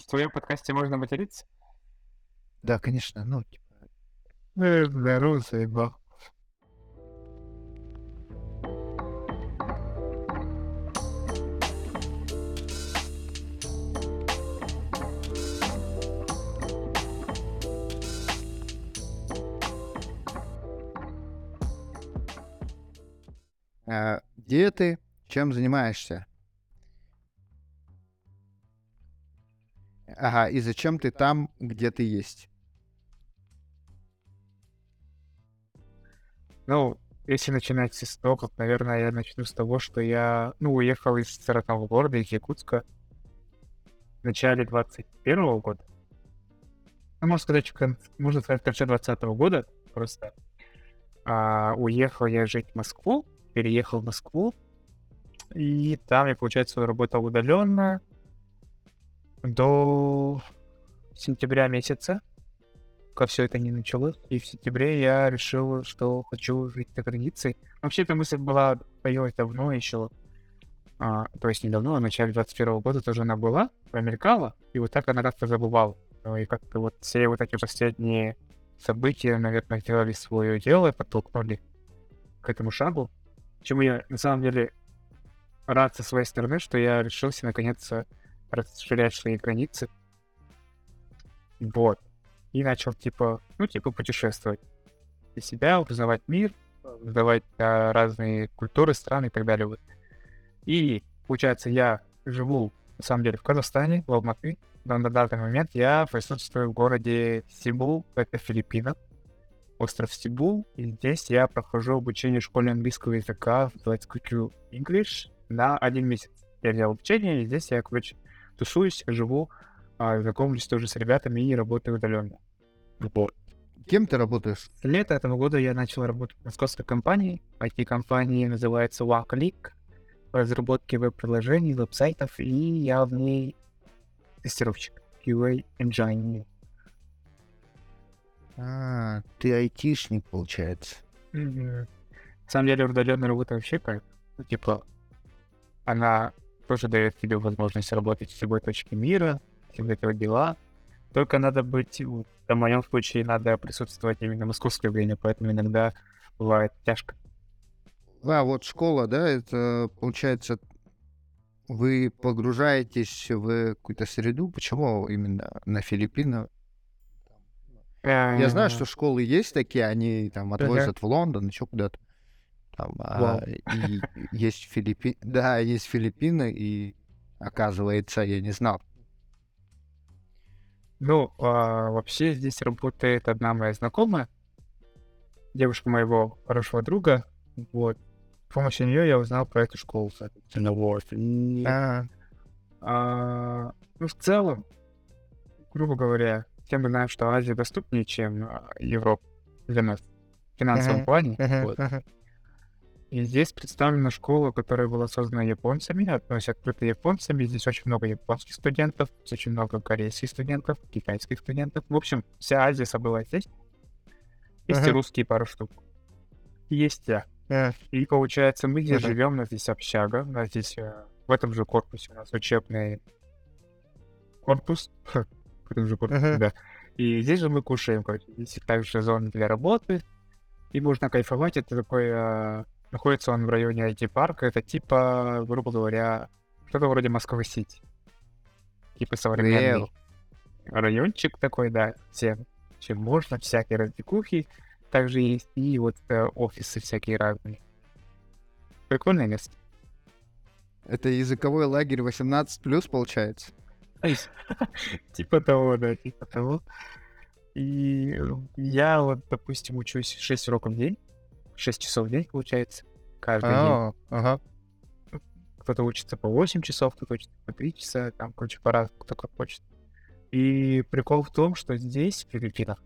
В твоем подкасте можно материться? Да, конечно, ну, типа, Э, Здорово, заебал. а, где ты, чем занимаешься? Ага, и зачем ты там, где ты есть? Ну, если начинать с истоков, наверное, я начну с того, что я, ну, уехал из родного города, из Якутска, в начале 21 года. Ну, можно сказать, в конце, можно сказать, в конце 20 года просто а, уехал я жить в Москву, переехал в Москву, и там я, получается, работал удаленно до сентября месяца, пока все это не началось. И в сентябре я решил, что хочу жить за границей. Вообще, эта мысль была, появилась давно еще. А, то есть недавно, в начале 21 года тоже она была, промелькала, и вот так она как-то забывала. Ну и как-то вот все вот эти последние события, наверное, сделали свое дело и подтолкнули к этому шагу. Чему я, на самом деле, рад со своей стороны, что я решился, наконец, расширять свои границы. Вот. И начал, типа, ну, типа, путешествовать. Для себя, узнавать мир, узнавать а, разные культуры, страны и так далее. Вот. И, получается, я живу, на самом деле, в Казахстане, в Алматы. Но на данный момент я присутствую в городе Сибул, это Филиппинах. Остров Сибул. И здесь я прохожу обучение в школе английского языка в Let's Go English на один месяц. Я взял обучение, и здесь я, короче, тусуюсь, живу, а, знакомлюсь тоже с ребятами и работаю удаленно. Вот. Кем ты работаешь? С лета этого года я начал работать в московской компании. IT-компания называется OneClick по разработке веб-приложений, веб-сайтов, и я в ней тестировщик, QA Engine. А, ты айтишник, получается. Мгм. На самом деле удаленная работа вообще как, ну, типа, она тоже дает тебе возможность работать с любой точки мира, эти вот дела. Только надо быть, в моем случае надо присутствовать именно в московское время, поэтому иногда бывает тяжко. А, вот школа, да, это, получается, вы погружаетесь в какую-то среду. Почему именно на Филиппинах? Я знаю, что школы есть такие, они там отвозят в Лондон, еще куда-то. Там, а, и есть Филиппины, да, есть Филиппины, и оказывается, я не знал. Ну, а, вообще здесь работает одна моя знакомая, девушка моего хорошего друга. Вот. С помощью нее я узнал про эту школу, соответственно, вот. А, а, ну, в целом, грубо говоря, все мы знаем, что Азия доступнее, чем а, Европа для нас в финансовом Мгм, плане. мгм, вот. мгм. И здесь представлена школа, которая была создана японцами, то есть открыта японцами. Здесь очень много японских студентов, здесь очень много корейских студентов, китайских студентов. В общем, вся Азия собралась здесь. Есть и Ага. русские пару штук. И есть я. А, И получается, мы здесь Ага. живем, у нас здесь общага, у нас здесь э, в этом же корпусе у нас учебный корпус. В этом же корпусе, Ага. да. И здесь же мы кушаем, короче. Здесь также зона для работы. И можно кайфовать. Это такой... находится он в районе IT-парка. Это типа, грубо говоря, что-то вроде Москвы-Сити. Типа современный Реал. райончик такой, да. Всем, чем можно, всякие развлекухи. Также есть и вот э, офисы всякие разные. Прикольное место. Это языковой лагерь 18+, получается? Типа того, да, типа того. И я вот, допустим, учусь 6 уроков в день. 6 часов в день, получается. Каждый день. А, ага. Кто-то учится по 8 часов, кто-то учится по 3 часа, там, короче, по-разному, кто как хочет. И прикол в том, что здесь, в Филиппинах,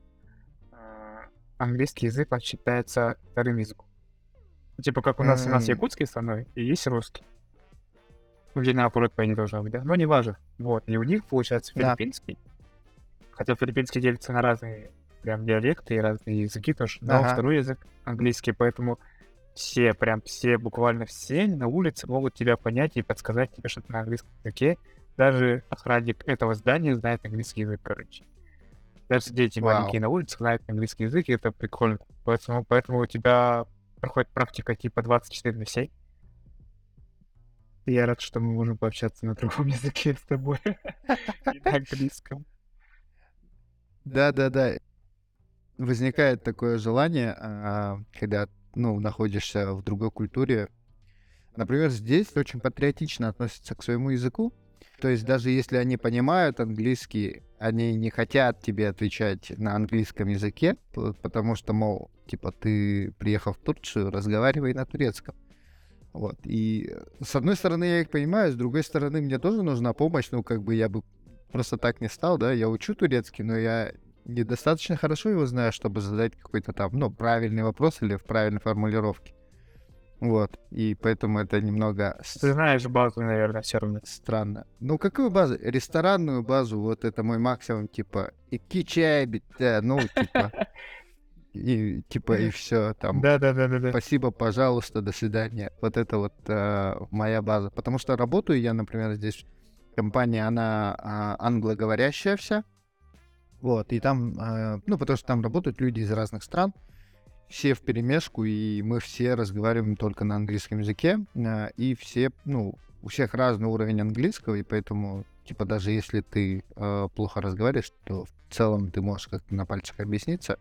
а, английский язык считается вторым языком. Типа как у нас, у нас якутский основной, и есть русский. Где наоборот, по не должно быть, да? Но не важно. Вот, и у них, получается, Да. филиппинский. Хотя филиппинский делится на разные прям диалекты и разные языки тоже. Но Ага. второй язык английский, поэтому все, прям все, буквально все на улице могут тебя понять и подсказать тебе что-то на английском языке, даже охранник этого здания знает английский язык, короче. Даже дети Вау. маленькие на улице знают английский язык, и это прикольно. Поэтому, поэтому у тебя проходит практика типа 24 на 7. И я рад, что мы можем пообщаться на другом языке с тобой. И на английском. Да-да-да. Возникает такое желание, а, когда, ну, находишься в другой культуре. Например, здесь очень патриотично относятся к своему языку. То есть даже если они понимают английский, они не хотят тебе отвечать на английском языке, потому что, мол, типа, ты приехал в Турцию, разговаривай на турецком. Вот. И с одной стороны, я их понимаю, с другой стороны, мне тоже нужна помощь. Ну, как бы я бы просто так не стал, да. Я учу турецкий, но я недостаточно хорошо его знаю, чтобы задать какой-то там, ну, правильный вопрос или в правильной формулировке. Вот. И поэтому это немного Ты знаешь базу, наверное, все равно. странно. Ну, какую базу? Ресторанную базу, вот это мой максимум, типа, и чай, бит, да, ну, типа, и, типа, и все, там, Да-да-да-да-да. спасибо, пожалуйста, до свидания. Вот это вот э, моя база. Потому что работаю я, например, здесь, компания, она а, англоговорящая вся, вот, и там, э, ну, потому что там работают люди из разных стран, все в перемешку, и мы все разговариваем только на английском языке, э, и все, ну, у всех разный уровень английского, и поэтому, типа, даже если ты э, плохо разговариваешь, то в целом ты можешь как-то на пальцах объясниться.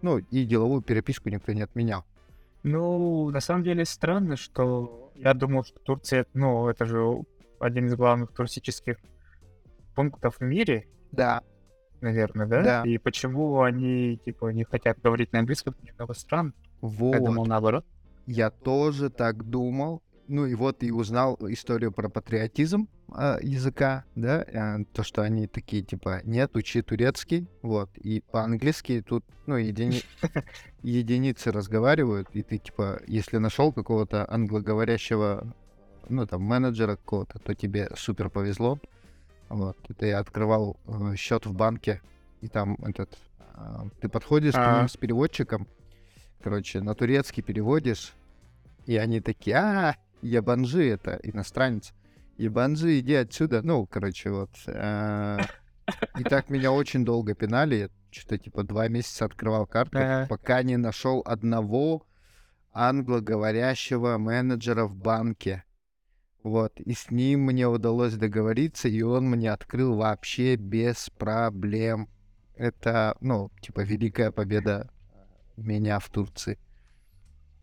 Ну, и деловую переписку никто не отменял. Ну, на самом деле странно, что я думал, что Турция, ну, это же один из главных туристических пунктов в мире, Да. Наверное, да? Да. И почему они, типа, не хотят говорить на английском, немного странно. Вот. Я думал наоборот. Я тоже так думал. Ну и вот и узнал историю про патриотизм а, языка, да, а, то, что они такие, типа, нет, учи турецкий, вот, и по-английски тут, ну, едини- единицы разговаривают, и ты, типа, если нашел какого-то англоговорящего, ну, там, менеджера какого-то, то тебе супер повезло, вот, я открывал счет в банке, и там этот, а, ты подходишь к А. ним с переводчиком, короче, на турецкий переводишь, и они такие, а, ебанжи это иностранец. Ебанжи, иди отсюда. Ну, короче, вот. э, И так меня очень долго пинали. Я что-то типа два месяца открывал карту, Ага. пока не нашел одного англоговорящего менеджера в банке. Вот. И с ним мне удалось договориться, и он мне открыл вообще без проблем. Это, ну, типа, великая победа меня в Турции.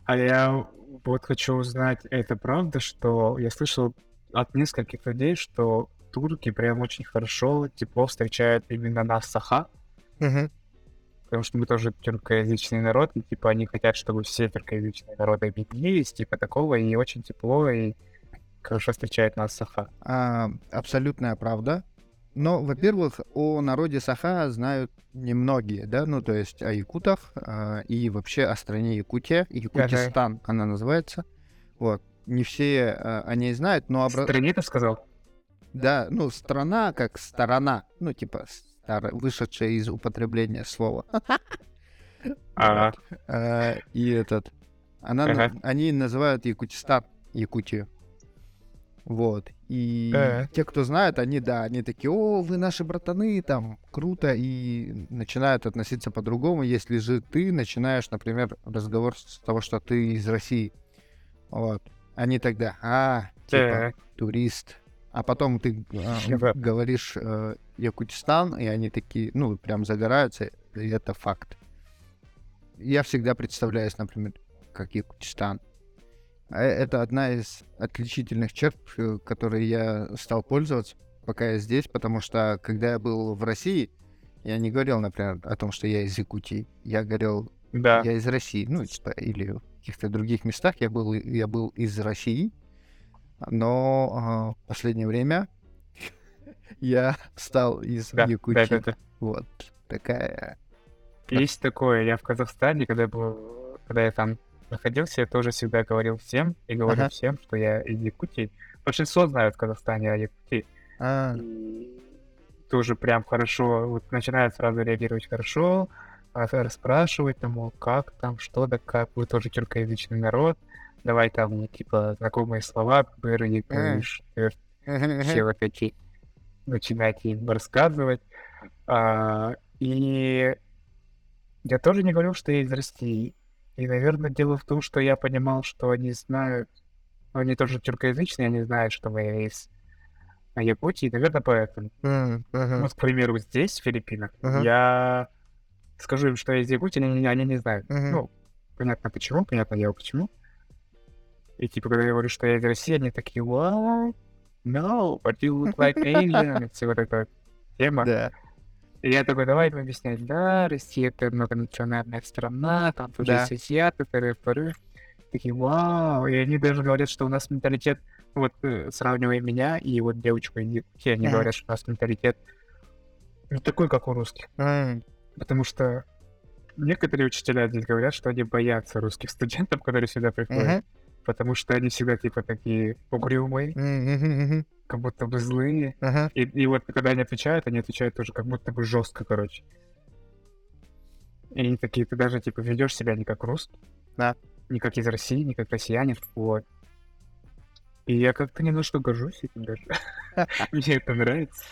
А я вот хочу узнать, это правда, что я слышал от нескольких людей, что турки прям очень хорошо, тепло встречают именно нас, саха, потому что мы тоже тюркоязычный народ, и типа они хотят, чтобы все тюркоязычные народы объединились, типа такого, и очень тепло, и хорошо встречает нас саха. А, абсолютная правда. Но, во-первых, о народе Саха знают немногие, да, ну, то есть о якутах а, и вообще о стране Якутия, Якутистан она называется. Вот. Не все а, о ней знают, но... обра- Стране ты сказал? Да, ну, страна как сторона, ну, типа, старо- вышедшая из употребления слова. Ага. А, и этот... Она, на- Ага. Они называют Якутистан, Якутию. Вот. И Ага. те, кто знает, они, да, они такие, о, вы наши братаны, там, круто, и начинают относиться по-другому, если же ты начинаешь, например, разговор с того, что ты из России. Вот. Они тогда, а, типа, Так. турист. А потом ты Ага. говоришь э, Якутистан, и они такие, ну, прям загораются, и это факт. Я всегда представляюсь, например, как Якутистан. А э- Это одна из отличительных черт, э, которые я стал пользоваться, пока я здесь, потому что, когда я был в России, я не говорил, например, о том, что я из Якутии. Я говорил, Да. я из России, ну, типа, или в каких-то других местах я был, я был из России, но в последнее время я стал из Да, Якутии. да, да, да. Вот такая. Есть такое, я в Казахстане, когда был, когда я там находился, я тоже всегда говорил всем и говорю Ага. всем, что я из Якутии. Большинство знают в Казахстане о Якутии. А, тоже прям хорошо, вот начинают сразу реагировать хорошо, а, расспрашивать там, мол, как там, что да как, вы тоже тюркоязычный народ, давай там, типа, знакомые слова, быры, Э. все вот такие. начинать им рассказывать. А, и я тоже не говорил, что я из России. И, наверное, дело в том, что я понимал, что они знают, они тоже тюркоязычные, они знают, что мы из Якутии, наверное, поэтому. Ага, Вот, к примеру, здесь, в Филиппинах, Ага. я скажу им, что я из Якутии, они, они не знают. Мгм. Ну, понятно почему, понятно я почему. И типа, когда я говорю, что я из России, они такие, what? No, but you look like Asian. И все вот эта тема. Да. Я такой, давай им объяснять, да, Россия это многонациональная страна, там тоже Да. есть азиаты, пыры Такие, вау, и они даже говорят, что у нас менталитет, вот э, сравнивая меня и вот девочку, и все они говорят, что у нас менталитет не такой, как у русских. Потому что некоторые учителя здесь говорят, что они боятся русских студентов, которые сюда приходят. Потому что они всегда типа такие угрюмые, как будто бы злые. И, и вот когда они отвечают, они отвечают тоже как будто бы жестко, короче. И они такие, ты даже типа ведешь себя не как русский. Да. Не как из России, не как россиянин. Вот. И я как-то немножко горжусь этим даже. Мне это нравится.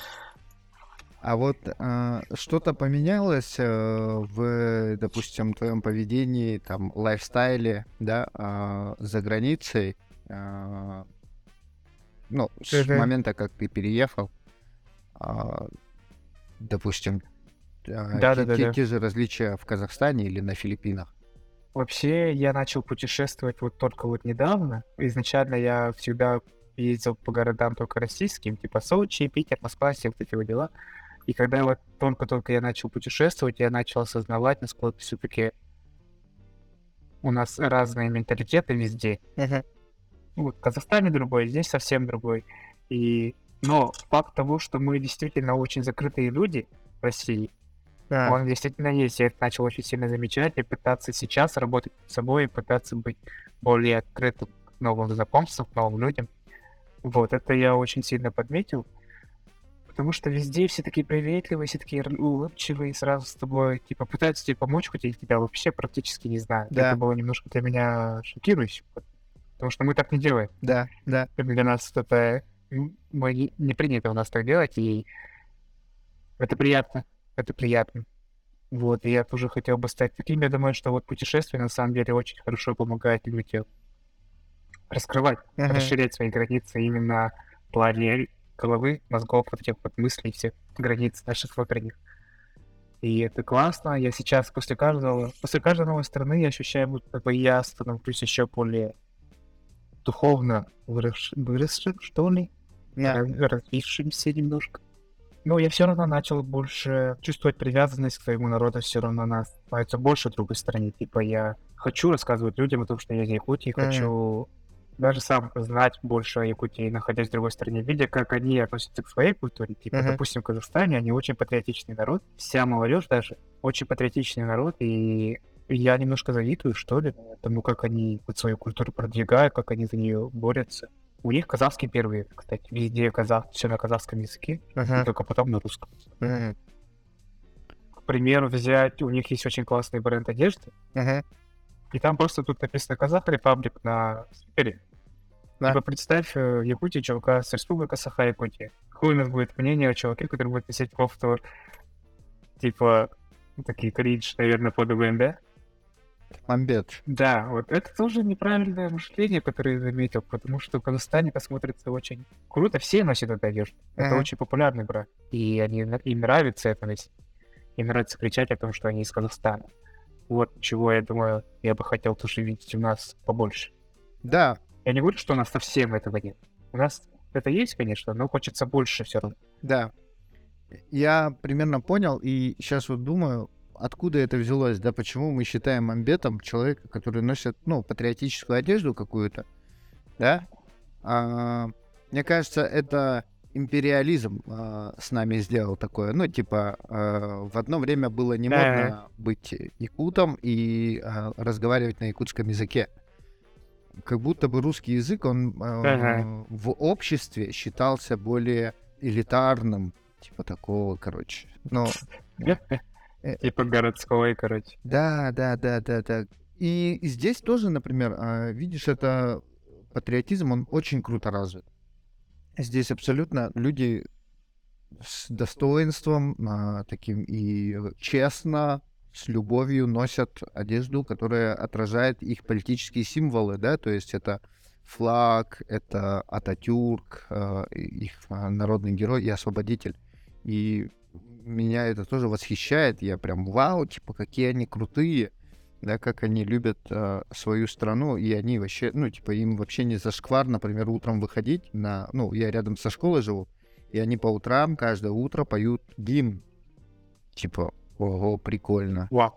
А вот а, что-то поменялось э, в, допустим, твоем поведении, там, лайфстайле, да, а, за границей, а, ну, с Мгм. момента, как ты переехал, а, допустим, те- Да-да-да-да. те, те же различия в Казахстане или на Филиппинах. Вообще, я начал путешествовать вот только вот недавно. Изначально я всегда ездил по городам только российским, типа Сочи, Питер, Москва, все вот эти вот дела. И когда вот только-только я начал путешествовать, я начал осознавать, насколько все-таки у нас разные менталитеты везде. Ну, Вот в Казахстане другой, здесь совсем другой. И... Но факт того, что мы действительно очень закрытые люди в России, Да. он действительно есть. Я это начал очень сильно замечать и пытаться сейчас работать над собой и пытаться быть более открытым к новым знакомствам, к новым людям. Вот, это я очень сильно подметил. Потому что везде все такие приветливые, все такие улыбчивые, сразу с тобой, типа, пытаются тебе помочь, хоть я тебя вообще практически не знаю. Да. Это было немножко для меня шокирующе. Потому что мы так не делаем. Да, да. Для нас это мы не принято у нас так делать, и это приятно. Это приятно. Вот, и я тоже хотел бы стать таким. Я думаю, что вот путешествие на самом деле очень хорошо помогает людям раскрывать, Мгм. расширять свои границы именно в плане головы, мозгов, вот этих вот мыслей, всех границ наших внутренних. И это классно. Я сейчас после каждого, после каждой новой страны я ощущаю, будто бы я становлюсь еще более духовно вырос- выросшим, что ли, раз- развившимся немножко. Но я все равно начал больше чувствовать привязанность к своему народу, все равно нас становится больше в другой стране. Типа я хочу рассказывать людям о том, что я из Якутии, Мгм. хочу даже сам знать больше о Якутии, находясь в другой стране, видя, как они относятся к своей культуре. Типа, Мгм. допустим, в Казахстане они очень патриотичный народ, вся молодежь даже очень патриотичный народ, и я немножко завидую, что ли, тому, как они вот свою культуру продвигают, как они за нее борются. У них казахский первый, кстати, везде казах, все на казахском языке, Ага. только потом на русском. Мгм. К примеру, взять, у них есть очень классный бренд одежды, Ага. и там просто тут написано Казах Репаблик на свитере. Да. Типа представь э, Якутию, чувака с республика Саха-Якутия. Какое у нас будет мнение о чуваке, который будет носить кофту, типа, такие кринж, наверное, под УВНД? Мамбет. Да, вот это тоже неправильное мышление, которое я заметил, потому что в Казахстане это смотрится очень круто. Все носят эту одежду. Это Ага. очень популярный бренд. И они, им нравится это носить. Им нравится кричать о том, что они из Казахстана. Вот чего, я думаю, я бы хотел тоже видеть у нас побольше. Да, Я не говорю, что у нас совсем этого нет. У нас это есть, конечно, но хочется больше все равно. Да. Я примерно понял, и сейчас вот думаю, откуда это взялось, да, почему мы считаем амбетом человека, который носит, ну, патриотическую одежду какую-то, да? А, мне кажется, это империализм а, с нами сделал такое. Ну, типа, а, в одно время было не модно быть якутом и а, разговаривать на якутском языке. Как будто бы русский язык, он а, Ага. в обществе считался более элитарным, типа такого, короче. Ну, Э. Типа городской, короче. да, да, да, да, да. И здесь тоже, например, а, видишь, это патриотизм, он очень круто развит. Здесь абсолютно люди с достоинством, а, таким и честно, с любовью носят одежду, которая отражает их политические символы, да, то есть это флаг, это Ататюрк, а, их а, народный герой и освободитель. И меня это тоже восхищает, я прям вау, типа, какие они крутые, да, как они любят э, свою страну, и они вообще, ну, типа, им вообще не зашквар, например, утром выходить на, ну, я рядом со школой живу, и они по утрам каждое утро поют гимн. Типа, ого, прикольно. Вау.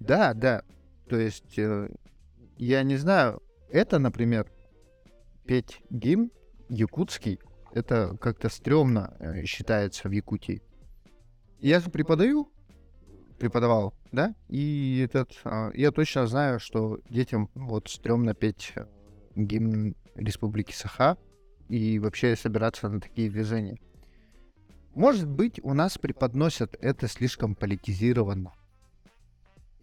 Да, да. То есть, э, я не знаю, это, например, петь гимн якутский, это как-то стрёмно э, считается в Якутии. Я же преподаю, преподавал, да, и этот, а, я точно знаю, что детям вот стрёмно петь э, гимн Республики Саха и вообще собираться на такие движения. Может быть, у нас преподносят это слишком политизированно.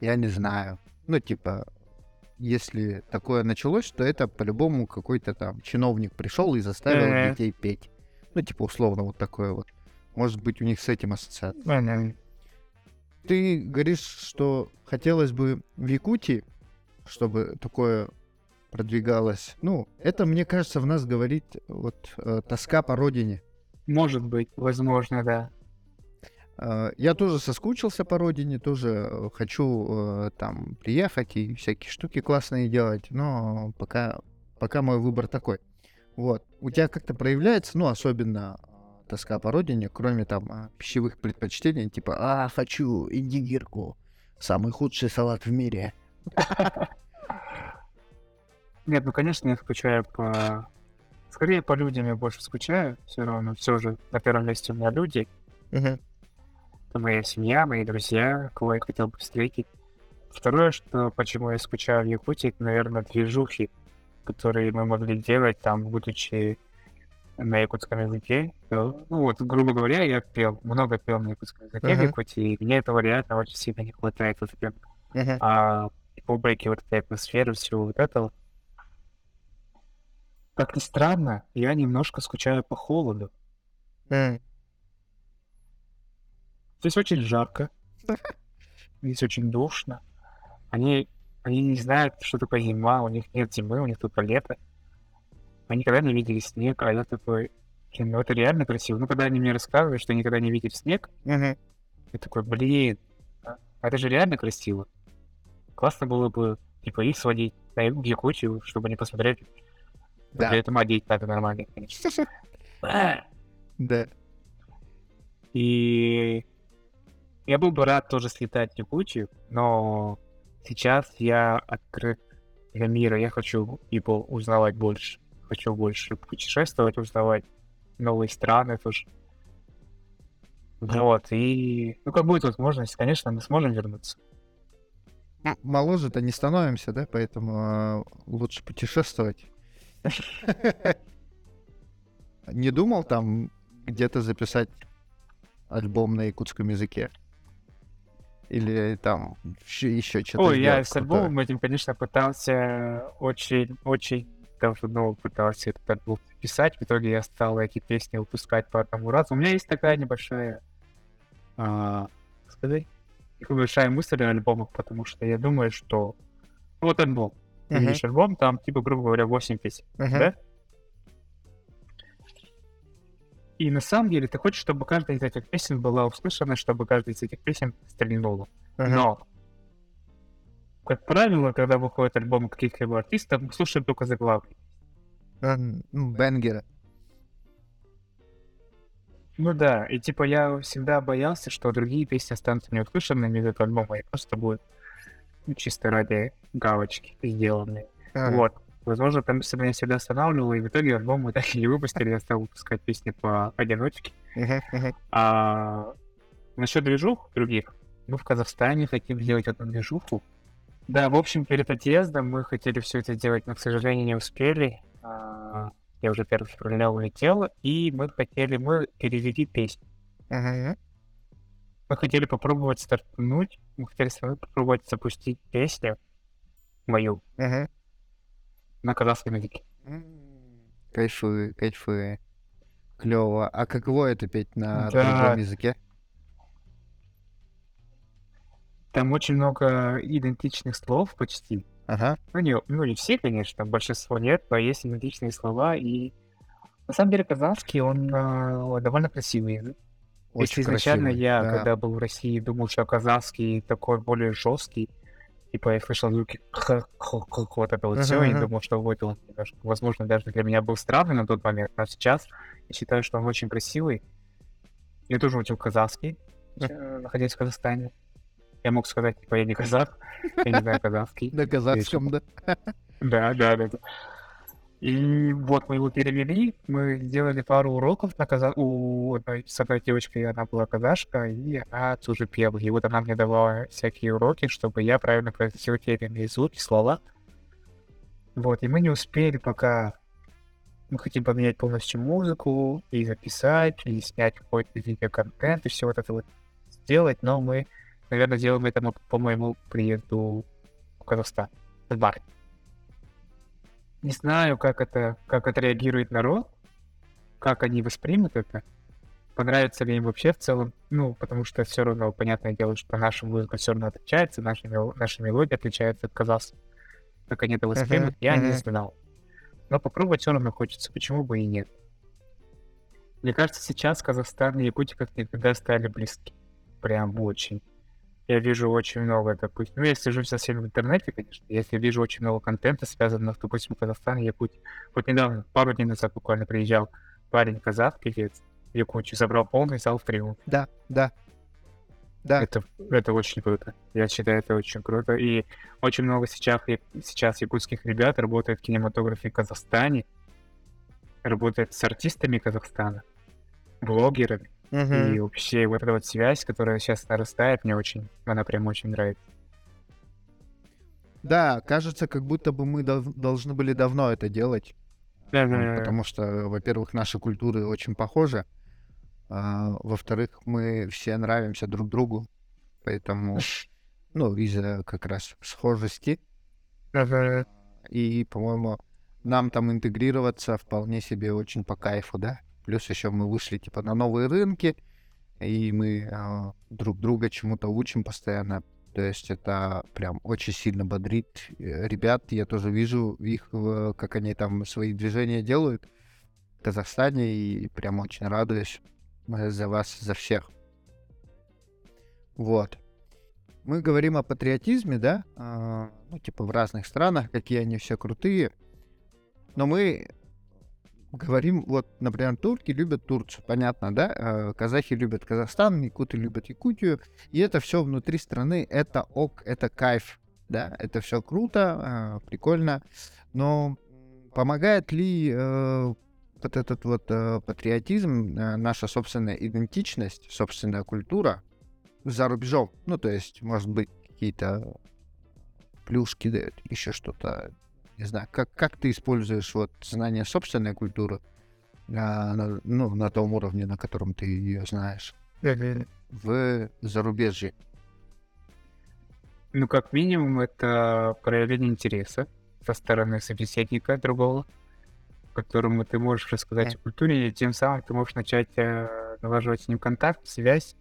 Я не знаю. Ну, типа, если такое началось, то это по-любому какой-то там чиновник пришел и заставил Мгм. детей петь. Ну, типа, условно, вот такое вот. Может быть, у них с этим ассоциация. Понятно. Ты говоришь, что хотелось бы в Якутии, чтобы такое продвигалось. Ну, это, мне кажется, в нас говорит вот э, тоска по родине. Может быть, возможно, да. Э, Я тоже соскучился по родине, тоже э, хочу э, там приехать и всякие штуки классные делать, но пока, пока мой выбор такой. Вот. У тебя как-то проявляется, ну, особенно э, тоска по родине, кроме там пищевых предпочтений, типа, а, хочу индигирку, самый худший салат в мире. Нет, ну, конечно, я скучаю по... Скорее по людям я больше скучаю, все равно. Все же на первом месте у меня люди. Это моя семья, мои друзья, кого я хотел бы встретить. Второе, что почему я скучаю в Якутии, это, наверное, движухи, которые мы могли делать там, будучи на якутском языке. Ну, вот, грубо говоря, я пел, много пел на якутском языке в Ага. Якутии, и мне этого реально очень сильно не хватает. Вот прям Мгм. а публики, вот этой атмосферы, всего вот этого. Как ни странно, я немножко скучаю по холоду. М. Здесь очень жарко. Здесь очень душно. Они, они не знают, что такое зима, у них нет зимы, у них только лето. Они никогда не видели снег, а я такой, блин, ну это реально красиво. Ну, когда они мне рассказывают, что никогда не видели снег, Мгм. я такой, блин, а а это же реально красиво. Классно было бы, типа, их сводить на Якутию, чтобы они посмотрели. Да. Для этого одеть надо нормально, конечно. Да. И я был бы рад тоже слетать в Якутию, но сейчас я открыт для мира. Я хочу его узнавать больше. Хочу больше путешествовать, узнавать новые страны тоже. Вот, и... Ну, как будет возможность, конечно, мы сможем вернуться. Ну, Моложе-то не становимся, да, поэтому а, лучше путешествовать. Не думал там где-то записать альбом на якутском языке? Или там еще что-то Ой, я с альбомом этим, конечно, пытался очень, очень давно пытался этот альбом писать. В итоге я стал эти песни выпускать по одному разу. У меня есть такая небольшая, а, сказать, небольшая мысль о альбомах, потому что я думаю, что вот альбом. Ты Мгм, видишь альбом, там, типа, грубо говоря, 8 песен, мгм. да? И на самом деле ты хочешь, чтобы каждая из этих песен была услышана, чтобы каждая из этих песен стрельнула. Мгм. Но, как правило, когда выходит альбом каких-либо артистов, мы слушаем только заглавные. М, ну, Бенгеры. Ну да, и типа я всегда боялся, что другие песни останутся неуслышанными из этого альбома, и просто будут ну, чисто ради галочки сделанные. Ага. Вот. Возможно, там меня всегда останавливало, и в итоге альбом мы так и не выпустили, я стал выпускать песни по одиночке. А насчет движух других, мы в Казахстане хотим сделать одну движуху. Да, в общем, перед отъездом мы хотели все это сделать, но, к сожалению, не успели. А, Я уже 1 февраля улетел, и мы хотели, мы перевели песню. Мы хотели попробовать стартануть, мы хотели попробовать запустить песню мою Клево. А каково это петь на Да. другом языке? Там очень много идентичных слов почти. Ага. Ну не, ну, не все, конечно, большинство нет, но есть идентичные слова. И на самом деле казахский, он а, довольно красивый язык. Если Очень изначально красивый, я, да. когда был в России, думал, что казахский такой более жесткий, типа я слышал звуки вот это вот все, и думал, что вот он возможно, даже для меня был странный на тот момент, но сейчас я считаю, что он очень красивый. Я тоже учил казахский, э, находясь в Казахстане. Я мог сказать, типа, я не казах, я не знаю казахский. На казахском, да? Да, да, да. И вот мы его перевели, мы сделали пару уроков на каза... у одной с одной девочкой, она была казашка, и она тоже пела. И вот она мне давала всякие уроки, чтобы я правильно произносил те или иные звуки, слова. Вот, и мы не успели пока... Мы хотим поменять полностью музыку, и записать, и снять какой-то видеоконтент, и все вот это вот сделать, но мы, наверное, сделаем это по- по моему приезду в Казахстан, в марте. Не знаю, как это, как отреагирует народ, как они воспримут это, понравится ли им вообще в целом, ну, потому что все равно, понятное дело, что наша музыка все равно отличается, наши, мел- наши мелодии отличаются от казахских. Как они это воспримут, Мгм, я не мгм. знал. Но попробовать все равно хочется, почему бы и нет. Мне кажется, сейчас Казахстан и Якутия как никогда стали близки. Прям очень. Я вижу очень много, допустим, ну, я сижу совсем в интернете, конечно, если вижу очень много контента, связанного, допустим, Казахстан и Якутия. Вот недавно, пару дней назад буквально приезжал парень казах, певец, в Якутию, забрал полный зал в Триумф. Да, да. Да. Это, это очень круто. Я считаю, это очень круто. И очень много сейчас, сейчас якутских ребят работает в кинематографе в Казахстане, работает с артистами Казахстана, блогерами. Мгм. И вообще вот эта вот связь, которая сейчас нарастает, мне очень, она прям очень нравится. Да, кажется, как будто бы мы дов- должны были давно это делать. Да, Ну, Потому что, во-первых, наши культуры очень похожи. а, во-вторых, мы все нравимся друг другу. Поэтому, ну, из-за как раз схожести. И, по-моему, нам там интегрироваться вполне себе очень по кайфу, да? Плюс еще мы вышли, типа, на новые рынки, и мы а, друг друга чему-то учим постоянно. То есть это прям очень сильно бодрит э, ребят. Я тоже вижу их, э, как они там свои движения делают в Казахстане, и прям очень радуюсь э, за вас, за всех. Вот. Мы говорим о патриотизме, да? А, ну, типа в разных странах, какие они все крутые. Но мы говорим, вот, например, турки любят Турцию, понятно, да? А, казахи любят Казахстан, якуты любят Якутию. И это все внутри страны, это ок, это кайф, да? Это все круто, а, прикольно. Но помогает ли э, вот этот вот э, патриотизм, э, наша собственная идентичность, собственная культура за рубежом? Ну, то есть, может быть, какие-то плюшки дают, еще что-то. Не знаю, как, как ты используешь вот знание собственной культуры а, на, ну, на том уровне, на котором ты ее знаешь, в зарубежье? Ну, как минимум, это проявление интереса со стороны собеседника другого, которому ты можешь рассказать о культуре, и тем самым ты можешь начать э, налаживать с ним контакт, связь,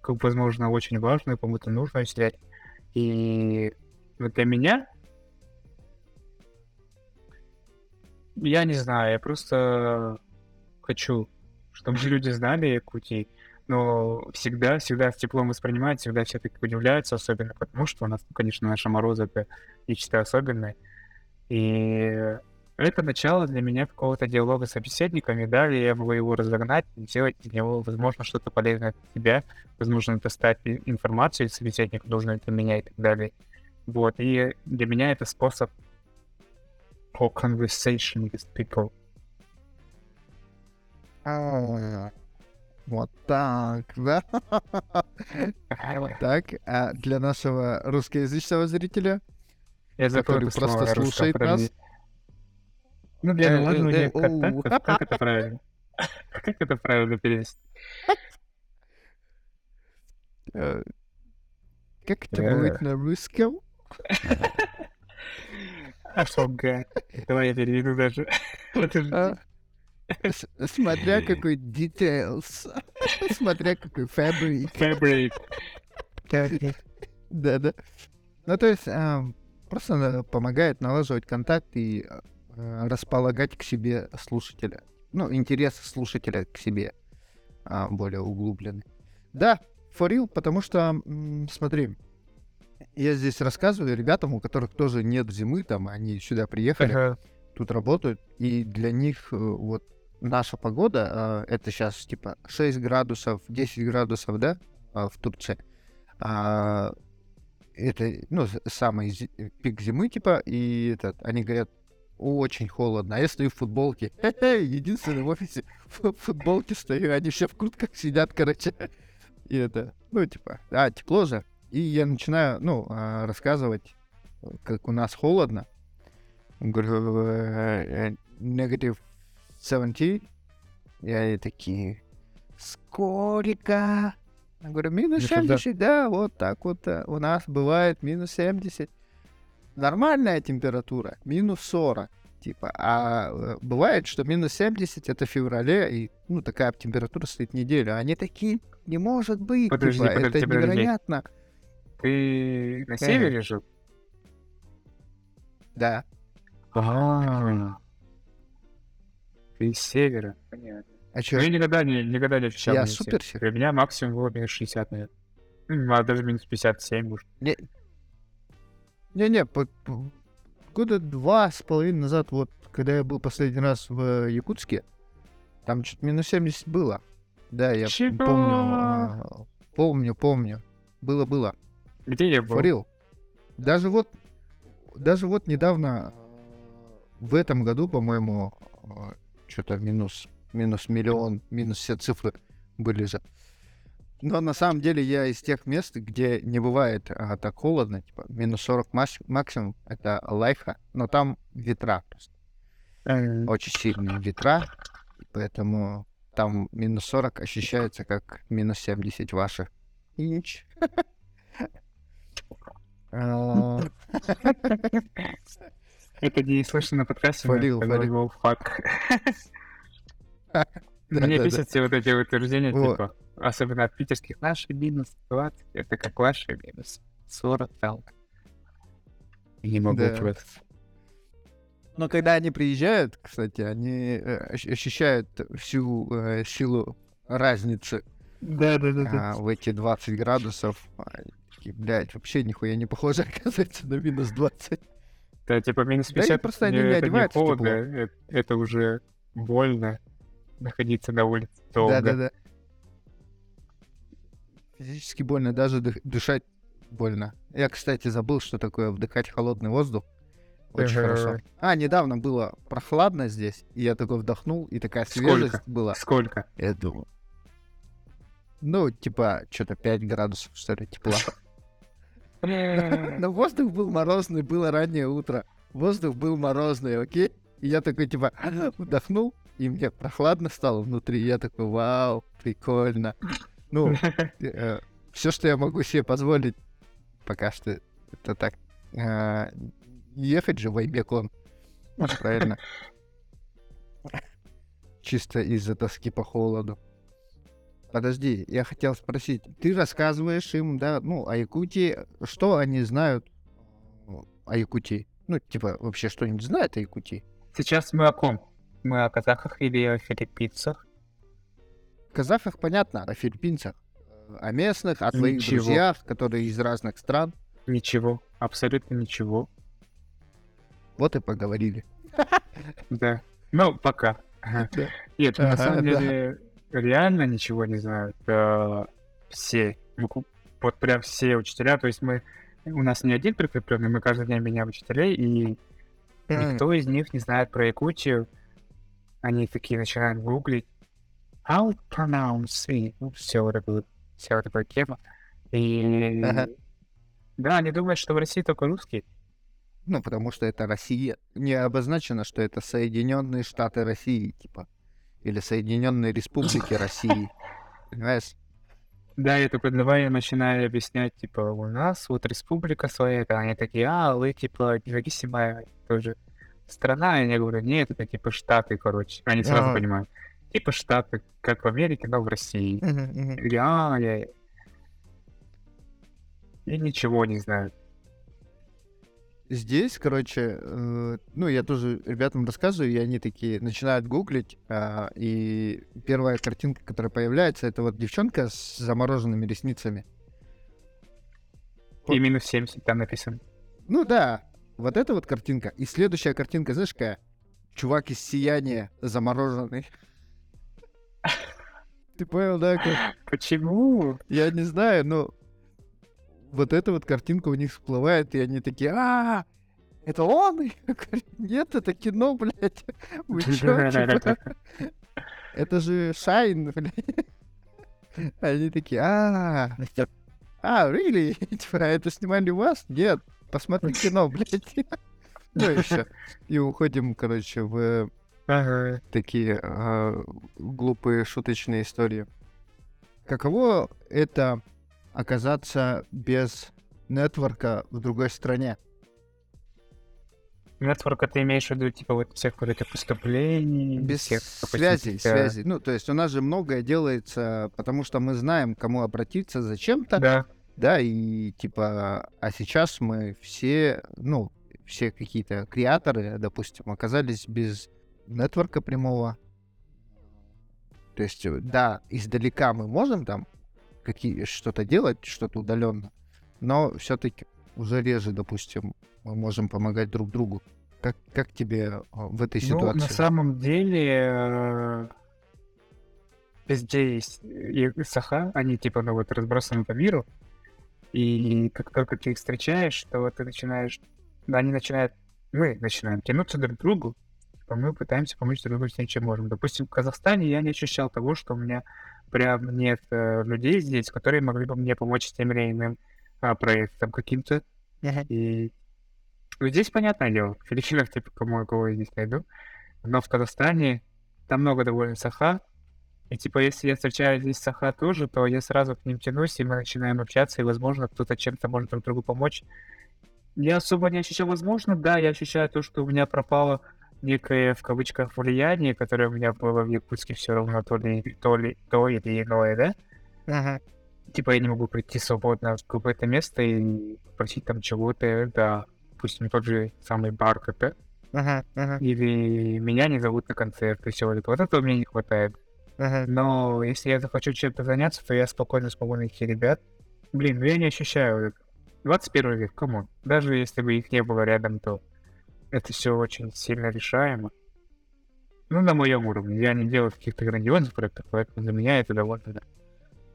как, возможно, очень важную, кому-то нужную связь. И вот для меня, я не знаю, я просто хочу, чтобы люди знали Якутии, но всегда, всегда с теплом воспринимают, всегда все таки удивляются, особенно потому, что у нас, конечно, наша Мороза — это нечто особенное. И это начало для меня какого-то диалога с собеседниками, далее я могу его разогнать, сделать из него, возможно, что-то полезное для себя, возможно, достать информацию из собеседника, нужно для меня и так далее. Вот, и для меня это способ for conversation with people. А, Вот так, да? Так, а для нашего русскоязычного зрителя? Я который просто слушает нас. Ну, для Э, ну, э, нет, как, оу. как- это правильно? Как это правильно перевести? Э, Как это Э. будет на русском? I forgot. Давай я переведу даже. А, Смотря какой details. Смотря какой fabric. Fabric. Да-да. Ну, то есть, ам, просто помогает налаживать контакт и э, располагать к себе слушателя. Ну, интерес слушателя к себе а, более углубленный. Да, for real, потому что, смотри, я здесь рассказываю ребятам, у которых тоже нет зимы, там, они сюда приехали, Ага. тут работают, и для них э, вот наша погода, а, это сейчас типа 6 градусов, 10 градусов, да, а, в Турции. А, это, ну, самый зи- пик зимы, типа, и этот, они говорят, очень холодно, а я стою в футболке. Хе-хе, Единственный в офисе в футболке стою, они все в куртках сидят, короче. И это, ну, типа, а, тепло же. И я начинаю, ну, а, рассказывать, как у нас холодно. Говорю, negative 70. И они такие, сколько? Я говорю, минус Нифига. 70, да, вот так вот э, у нас бывает минус 70. Нормальная температура, минус 40. Типа, а э, бывает, что минус 70 это в феврале, и ну такая температура стоит неделю. Они такие, не может быть, Подожди, типа, подожди, это подожди. невероятно. Ты на севере жил? Да. А. Ты с севера. Понятно. А чё, Ну, я никогда не, никогда не ощущал я супер 70. Для меня максимум было минус 60, наверное. А даже минус 57, может. Не-не, по- по- года два с половиной назад, вот, когда я был последний раз в э, Якутске, там что-то минус 70 было. Да, я Чего? помню, а, помню, помню. Было-было. Где я был? Форил. Даже вот, даже вот недавно, в этом году, по-моему, что-то минус, минус миллион, минус все цифры были же. Но на самом деле я из тех мест, где не бывает а, так холодно, типа минус 40 маш- максимум, это лайфа, но там ветра просто, очень сильные ветра, поэтому там минус 40 ощущается как минус 70 ваших. И нич. А, Это не слышно на подкасте, Фалил, фалил. да, Мне да, да. бесят все вот эти утверждения, типа, особенно от питерских, наши минус 20, это как ваши минус 40 там. Не могу Да. просто. Но когда они приезжают, кстати, они э, ощ- ощущают всю э, силу разницы Да, да, а, в эти 20 градусов. Такие, блядь, вообще нихуя не похоже, оказывается, на минус 20. Да, типа минус Да и 50, просто они не это одеваются холодно, тепло. э, это уже больно находиться на улице долго. Да-да-да. Физически больно, даже дых- дышать больно. Я, кстати, забыл, что такое вдыхать холодный воздух. Очень хорошо. А, недавно было прохладно здесь, и я такой вдохнул, и такая Сколько? свежесть была. Сколько? Я думаю. Ну, типа, что-то 5 градусов, что ли, тепла. Но воздух был морозный, было раннее утро. Воздух был морозный, окей? И я такой, типа, вдохнул, и мне прохладно стало внутри. Я такой, вау, прикольно. Ну, все, что я могу себе позволить, пока что, это так. не ехать же в Айбекон. Правильно. Чисто из-за тоски по холоду. Подожди, я хотел спросить, ты рассказываешь им, да, ну, о Якутии, что они знают э, о Якутии? Ну, типа, вообще что-нибудь знают о Якутии? Сейчас мы о ком? Мы о казахах или о филиппинцах? Казахах понятно, о филиппинцах, э, о местных, о твоих Ничего. друзьях, которые из разных стран. Ничего, абсолютно ничего. Вот и поговорили. Да. Ну, пока. Нет, на самом деле реально ничего не знают. э, Все. Букв- Вот прям все учителя. То есть мы... У нас не один прикрепленный, мы каждый день меняем учителей, и никто из них не знает про Якутию. Они такие начинают гуглить. How pronounce it? Ну, все вот это вся вот эта тема. И... Ага. Да, они думают, что в России только русский. Ну, потому что это Россия. Не обозначено, что это Соединенные Штаты России, типа. Или Соединенные Республики России. Понимаешь? Да, я только давай я начинаю объяснять, типа, у нас вот республика своя, это они такие, а, вы, типа, независимая тоже страна, и я говорю, нет, это типа Штаты, короче. Они сразу Ага. понимают. Типа Штаты, как в Америке, но в России. Я а, я... И ничего не знаю. Здесь, короче, э, ну, я тоже ребятам рассказываю, и они такие начинают гуглить, а, и первая картинка, которая появляется, это вот девчонка с замороженными ресницами. И минус 70 там написано. Ну да, вот эта вот картинка. И следующая картинка, знаешь, какая? Чувак из сияния замороженный. Ты понял, да? как- Почему? Я не знаю, но вот эта вот картинка у них всплывает, и они такие, а это он? Я говорю, Нет, это кино, блядь. Вы чё, типа? Это же Шайн, блядь. Они такие, а а, really? Типа, а это снимали у вас? Нет, посмотри кино, блядь. Ну и все. И уходим, короче, в такие а, глупые шуточные истории. Каково это оказаться без нетворка в другой стране? Нетворк, ты имеешь в виду, типа, вот всех вот этих поступлений? Без всех, допустим, связи, каких-то- связи. Ну, то есть у нас же многое делается, потому что мы знаем, кому обратиться, зачем-то, Да. да, и типа, а сейчас мы все, ну, все какие-то креаторы, допустим, оказались без нетворка прямого. То есть, э, да, издалека мы можем там какие что-то делать, что-то удаленно, но все-таки уже реже, допустим, мы можем помогать друг другу. Как, как тебе э, в этой Ну, на ситуации? самом деле, э, везде есть и саха, они типа, ну вот, разбросаны по миру, и как только ты их встречаешь, то ты начинаешь, они начинают, мы начинаем тянуться друг к другу, мы пытаемся помочь друг другу всем, чем можем. Допустим, в Казахстане я не ощущал того, что у меня прям нет э, людей здесь, которые могли бы мне помочь с тем или иным а, проектом каким-то, и ну, здесь понятное дело, в Филиппинах, типа, кому кого я здесь найду. Но в Казахстане там много довольно саха. И типа, если я встречаю здесь саха тоже, то я сразу к ним тянусь, и мы начинаем общаться, и, возможно, кто-то чем-то может друг другу помочь. Я особо не ощущаю, возможно, да, я ощущаю то, что у меня пропало некое, в кавычках, влияние, которое у меня было в Якутске все равно то ли, то ли, то или иное, да? Ага. Типа, я не могу прийти свободно в какое-то место и просить там чего-то, да, пусть не тот же самый бар КП, Ага, ага, или меня не зовут на концерт и этого. Вот этого мне не хватает. ага. Но если я захочу чем-то заняться, то я спокойно смогу найти ребят. Блин, ну я не ощущаю. 21 век, кому? Даже если бы их не было рядом, то это все очень сильно решаемо. Ну, на моем уровне. Я не делаю каких-то грандиозных проектов, поэтому для меня это довольно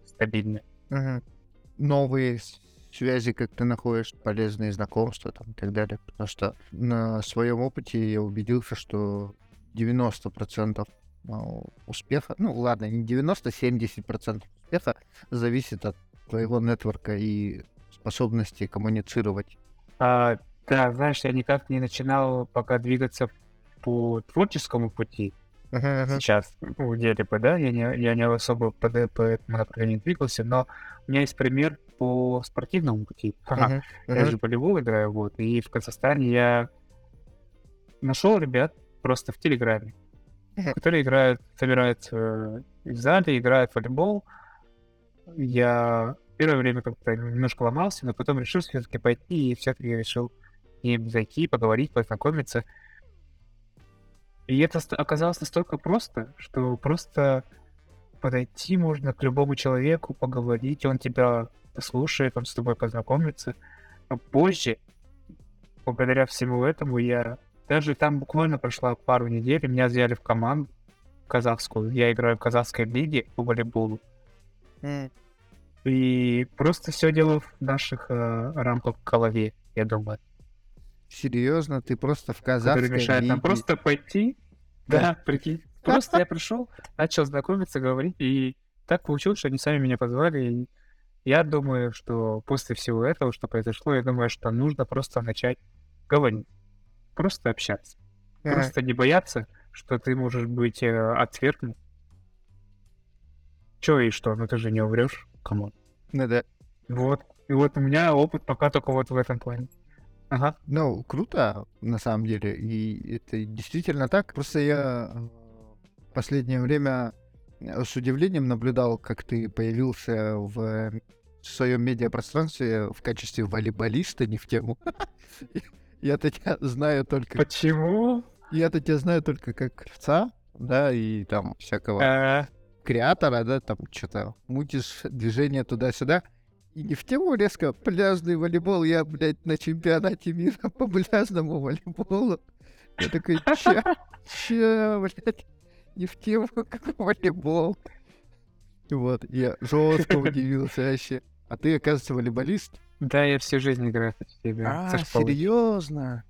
стабильно. Мгм. Новые связи, как ты находишь, полезные знакомства там, и так далее. Потому что на своем опыте я убедился, что 90% а, успеха, ну ладно, не 90, 70% успеха зависит от твоего нетворка и способности коммуницировать. А, да, знаешь, я никак не начинал пока двигаться по творческому пути. сейчас в деле бы, да, я не, я не особо по, по этому направлению двигался, но у меня есть пример по спортивному пути. Ха-ха. Мгм, Я же волейбол играю, вот, и в Казахстане я нашел ребят просто в Телеграме, Мгм. которые играют, собираются в зале, играют в волейбол. Я первое время как-то немножко ломался, но потом решил все-таки пойти и все-таки решил им зайти, поговорить, познакомиться. И это оказалось настолько просто, что просто подойти можно к любому человеку, поговорить, он тебя послушает, он с тобой познакомится. Но позже, благодаря всему этому, я даже там буквально прошла пару недель, и меня взяли в команду казахскую. Я играю в казахской лиге по волейболу. М, И просто все дело в наших э, рамках в голове, я думаю. Серьезно, ты просто в который казахской мешает нам лиге- просто пойти, Да. да, прикинь. Просто я пришел, начал знакомиться, говорить, и так получилось, что они сами меня позвали. И я думаю, что после всего этого, что произошло, я думаю, что нужно просто начать говорить, просто общаться, просто не бояться, что ты можешь быть э, отвергнут. Чё и что, ну ты же не умрешь, кому? Ну да. Вот. И вот у меня опыт пока только вот в этом плане. Ага. Ну, круто, на самом деле. И это действительно так. Просто я э, в последнее время э, с удивлением наблюдал, как ты появился в своем медиапространстве в качестве волейболиста, не в тему. Я-то тебя знаю только... Почему? Я-то тебя знаю только как кривца, да, и там всякого Э, креатора, да, там что-то мутишь движение туда-сюда. И не в тему резко пляжный волейбол. Я, блядь, на чемпионате мира по пляжному волейболу. Я такой, че? Че, блядь? Не в тему, как волейбол. Вот, я жестко удивился вообще. А ты, оказывается, волейболист? Да, я всю жизнь играю в тебе. А, серьезно?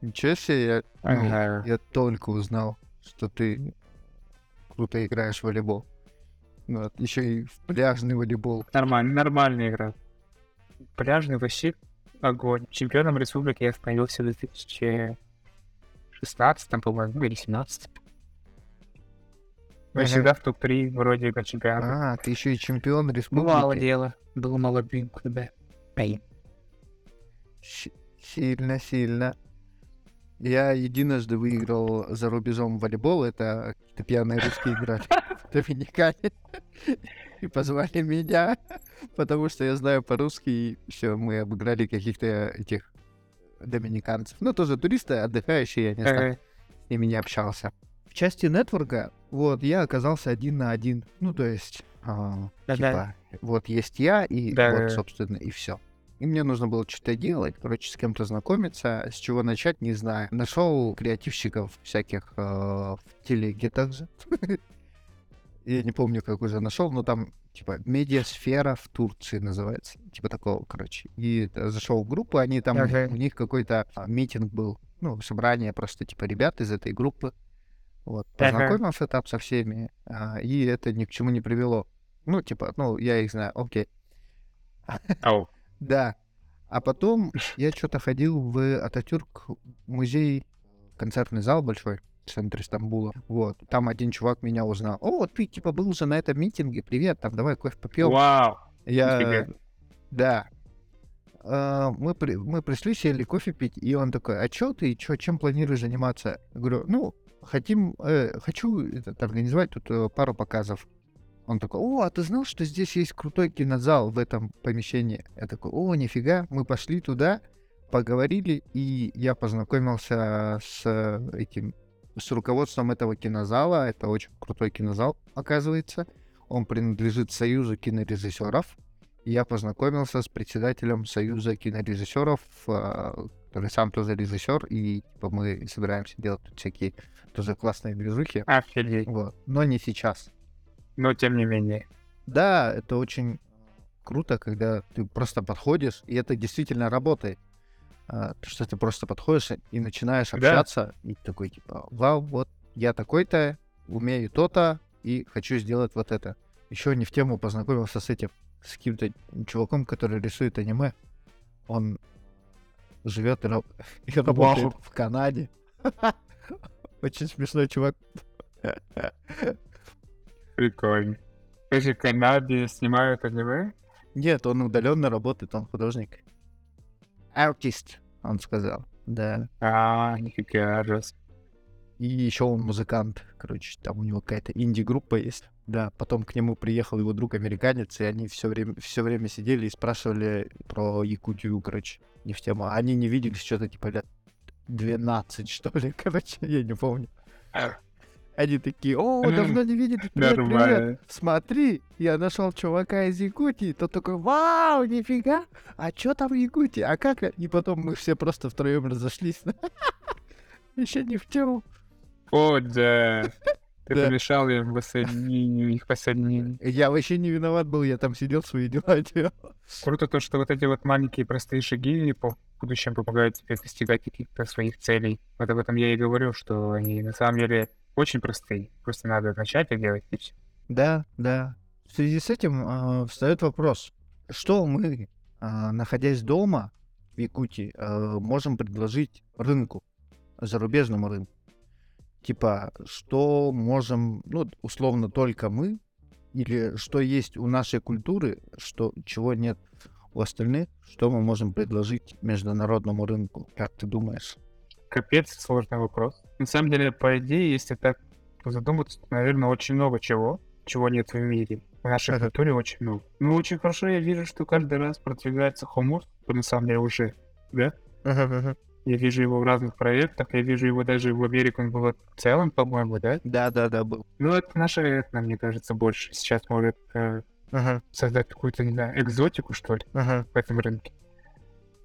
Ничего себе, я, ну, Ага. я только узнал, что ты круто играешь в волейбол. Вот, еще и в пляжный волейбол. Нормально, нормальная игра. Пляжный вообще огонь. Чемпионом республики я становился в 2016, по-моему, или 17. Мы Ага. всегда в топ-3 вроде как чемпионата. А, ты еще и чемпион республики. Бывало дело. Было мало бин, когда. Эй. Щ- Сильно, сильно. Я единожды выиграл за рубежом волейбол. Это какие-то пьяные русские играли в Доминикане. И позвали меня, потому что я знаю по-русски. И все, мы обыграли каких-то этих доминиканцев. Ну, тоже туристы, отдыхающие, я не знаю. Ними не общался. В части нетворка, вот, я оказался один на один. Ну, то есть, а, типа, вот есть я, и вот, собственно, и все. И мне нужно было что-то делать, короче, с кем-то знакомиться, с чего начать, не знаю. Нашел креативщиков всяких э, в телеге также. Я не помню, как уже нашел, но там, типа, медиасфера в Турции называется. Типа такого, короче. И зашел в группу, они там, у них какой-то а, митинг был, ну, собрание просто, типа, ребят из этой группы. Вот, познакомился там со всеми, а, и это ни к чему не привело. Ну, типа, ну, я их знаю, окей. Ау. Да. А потом я что-то ходил в Ататюрк музей, концертный зал большой в центре Стамбула. Вот. Там один чувак меня узнал. О, вот ты типа был же на этом митинге. Привет, там давай кофе попьем. Вау. Я... Нифига. Да. А, Мы, при- мы пришли, сели кофе пить, и он такой, а чё ты, чё, чем планируешь заниматься? Я говорю, ну, хотим, э, хочу этот, организовать тут э, пару показов. Он такой, о, а ты знал, что здесь есть крутой кинозал в этом помещении? Я такой, о, нифига, мы пошли туда, поговорили, и я познакомился с э, этим, с руководством этого кинозала. Это очень крутой кинозал, оказывается. Он принадлежит Союзу кинорежиссеров. И я познакомился с председателем Союза кинорежиссеров, а, который сам тоже режиссер, и типа, мы собираемся делать тут всякие тоже классные движухи. Офигеть. Вот. Но не сейчас. Но тем не менее. Да, это очень круто, когда ты просто подходишь, и это действительно работает. А, то, что ты просто подходишь и начинаешь Да. общаться, и такой типа, вау, вот я такой-то, умею то-то, и хочу сделать вот это. Еще не в тему познакомился с этим, с каким-то чуваком, который рисует аниме. Он живет и, раб- и работает в Канаде. Очень смешной чувак. Прикольно. Скажи, в Канаде снимают аниме? Нет, он удаленно работает, он художник. Артист, он сказал. Да. А, нифига, жестко. И еще он музыкант. Короче, там у него какая-то инди-группа есть. Да, потом к нему приехал его друг американец, и они все время, все время сидели и спрашивали про Якутию, короче, не в тему. Они не виделись что-то типа лет 12, что ли, короче, я не помню. Они такие, о, давно не виделись, привет, привет. Смотри, я нашел чувака из Якутии. Тот такой, вау, нифига, а чё там в Якутии? А как? И потом мы все просто втроем разошлись. Еще не в тему. О, да. Ты Да. помешал им воссоединению, их воссоединению. Я вообще не виноват был, я там сидел, свои дела делал. Круто то, что вот эти вот маленькие простые шаги по будущем помогают тебе достигать каких-то своих целей. Вот об этом я и говорю, что они на самом деле очень простые. Просто надо начать их делать и все. Да, да. В связи с этим а, встает вопрос, что мы, а, находясь дома в Якутии, а, можем предложить рынку, зарубежному рынку? Типа, что можем, ну, условно, только мы, или что есть у нашей культуры, что, чего нет у остальных, что мы можем предложить международному рынку? Как ты думаешь? Капец, сложный вопрос. На самом деле, по идее, если так задуматься, наверное, очень много чего, чего нет в мире. В нашей Ага. культуре очень много. Ну, очень хорошо я вижу, что каждый раз продвигается хумус, на самом деле уже, да? Я вижу его в разных проектах, я вижу его даже в Америке, он был в целом, по-моему, да? Да, да, да, был. Ну, это наша этно, мне кажется, больше сейчас может э, Ага, создать какую-то, не знаю, экзотику, что ли, ага. в этом рынке.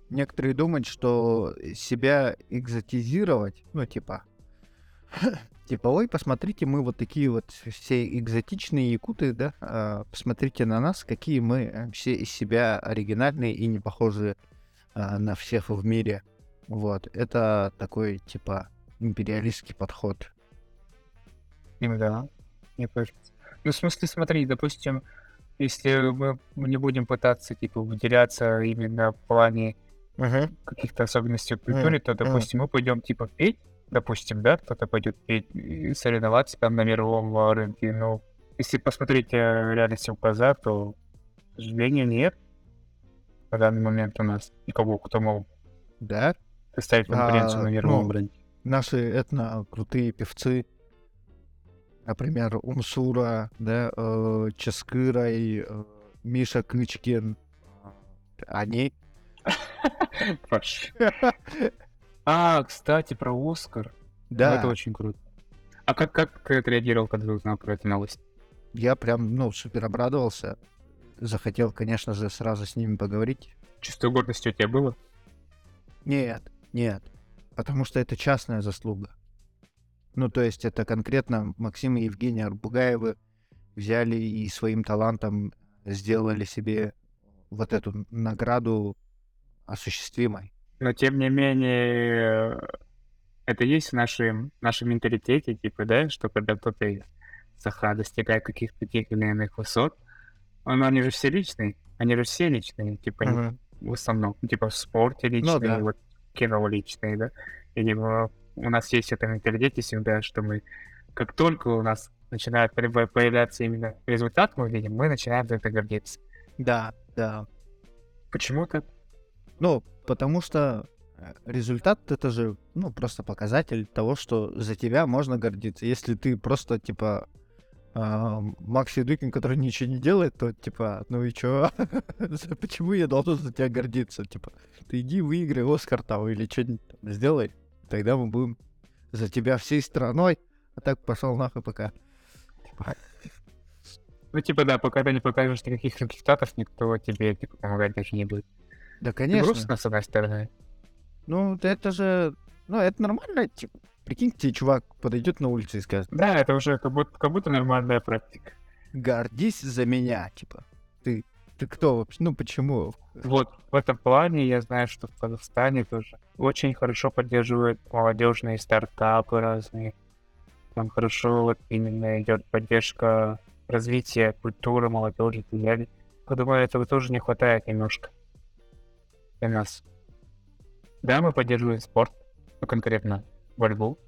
Некоторые думают, что себя экзотизировать, ну, типа, типа, ой, посмотрите, мы вот такие вот все экзотичные якуты, да, а, посмотрите на нас, какие мы э, все из себя оригинальные и не похожие а, на всех в мире. Вот, это такой, типа, империалистский подход. Им да, мне кажется. Ну, в смысле, смотри, допустим, если мы не будем пытаться, типа, выделяться именно в плане каких-то особенностей в культуре, то, допустим, мы пойдем, типа, петь, допустим, да, кто-то пойдет петь и соревноваться там на мировом а, рынке, но если посмотреть э, реальности в глаза, то, к сожалению, нет. На данный момент у нас никого, кто мог Да, представить конкуренцию А, на мировом ну, рынке. наши этно крутые певцы, например, Умсура, да, э, Ческырай, э, Миша Кычкин, э, они... А, кстати, про Оскар. Да, Это очень круто. А как, как ты отреагировал, когда узнал про эту новость? я прям, ну, супер обрадовался. Захотел, конечно же, сразу с ними поговорить. Чувство гордости у тебя было? Нет, нет, потому что это частная заслуга. Ну, то есть это конкретно Максим и Евгения Арбугаевы взяли и своим талантом сделали себе вот эту награду осуществимой. Но тем не менее, это есть в нашем, нашем менталитете, типа, да, что когда кто-то достигает каких-то тех или иных высот, он, они же все личные, они же все личные, типа, Мгм. в основном, типа, в спорте личные, да. вот кино личные, да, или в- у нас есть это менталитете всегда, что мы, как только у нас начинает появ- появляться именно результат, мы видим, мы начинаем за это гордиться. Да, да. Почему-то Ну, потому что э, результат это же, ну, просто показатель того, что за тебя можно гордиться. Если ты просто, типа, а, Макс Едукин, который ничего не делает, то, типа, ну и чё? Почему я должен за тебя гордиться? Типа, ты иди выиграй Оскар там или что-нибудь сделай. Тогда мы будем за тебя всей страной. А так пошел нахуй пока. Типа, Ну, типа, да, пока ты не покажешь никаких результатов, никто тебе типа, помогать даже не будет. Да, конечно. грустно, с одной стороны. Ну, это же... Ну, это нормально. Типа, прикинь, тебе чувак подойдет на улице и скажет, Да, это уже как будто, как будто нормальная практика. гордись за меня, типа. Ты, ты кто вообще? Ну почему? Вот, в этом плане я знаю, что в Казахстане тоже очень хорошо поддерживают молодежные стартапы разные. Там хорошо вот именно идет поддержка развития культуры молодежи и так далее. Я думаю, этого тоже не хватает немножко для нас. Да, мы поддерживаем спорт, ну, конкретно борьбу,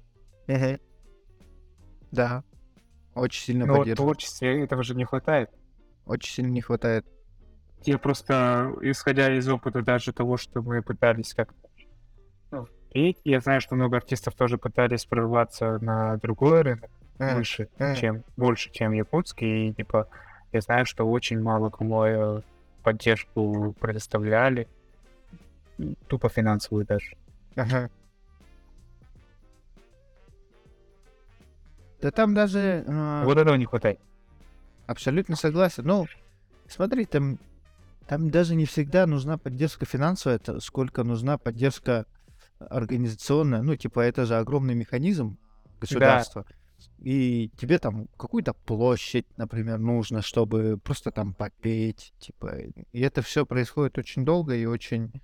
Да. Очень сильно но в поддерживаю. творчестве этого же не хватает. Очень сильно не хватает. Я просто, исходя из опыта даже того, что мы пытались как-то ну, петь, я знаю, что много артистов тоже пытались прорваться на другой рынок, Э, выше, чем, больше, чем якутский, и, типа, я знаю, что очень мало кому э, поддержку предоставляли, тупо финансовую даже. Ага. Да там даже... а, Вот этого не хватает. Абсолютно согласен. Ну, смотри, там, там даже не всегда нужна поддержка финансовая, это сколько нужна поддержка организационная. Ну, типа, это же огромный механизм государства. И тебе там какую-то площадь, например, нужно, чтобы просто там попеть, типа. И это все происходит очень долго и очень, э,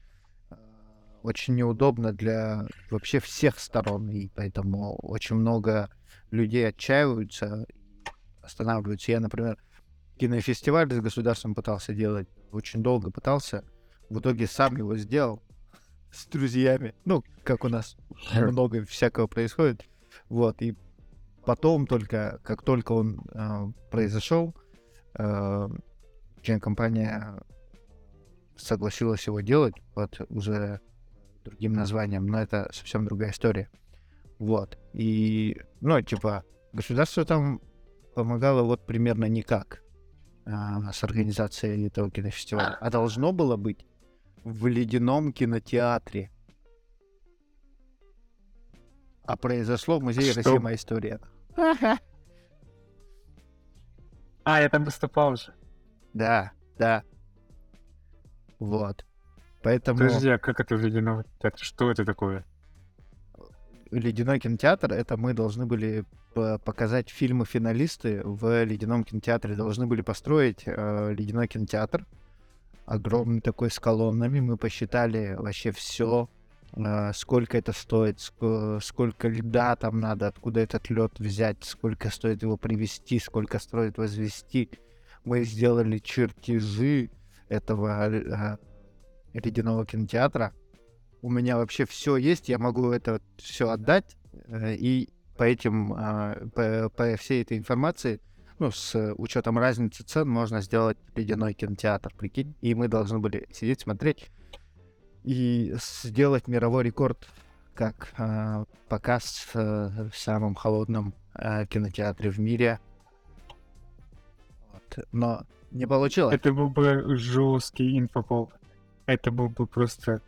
очень неудобно для вообще всех сторон. И поэтому очень много людей отчаиваются, останавливаются. Я, например, кинофестиваль с государством пытался делать, очень долго пытался. В итоге сам его сделал с друзьями. Ну, как у нас много всякого происходит. Вот, и потом только, как только он э, произошел, э, компания согласилась его делать под уже другим названием, но это совсем другая история. Вот. И, ну, типа, государство там помогало вот примерно никак а, с организацией этого кинофестиваля. А должно было быть в ледяном кинотеатре. А произошло в музее Что? Россия моя история. А, я там выступал же. Да, да. Вот. Поэтому Подожди, а как это ледяного театра? Что это такое? ледяной кинотеатр это мы должны были показать фильмы финалисты в ледяном кинотеатре. Должны были построить э, ледяной кинотеатр. Огромный такой с колоннами. Мы посчитали вообще все, сколько это стоит, ск- сколько льда там надо, откуда этот лед взять, сколько стоит его привезти, сколько стоит возвести. Мы сделали чертежи этого э, ледяного кинотеатра. У меня вообще все есть, я могу это все отдать, э, и по этим, а, по, по всей этой информации, ну, с учетом разницы цен, можно сделать ледяной кинотеатр, прикинь. И мы должны были сидеть, смотреть и сделать мировой рекорд как а, показ в самом холодном а, кинотеатре в мире. Вот. Но не получилось. Это был бы жесткий инфопол. Это был бы просто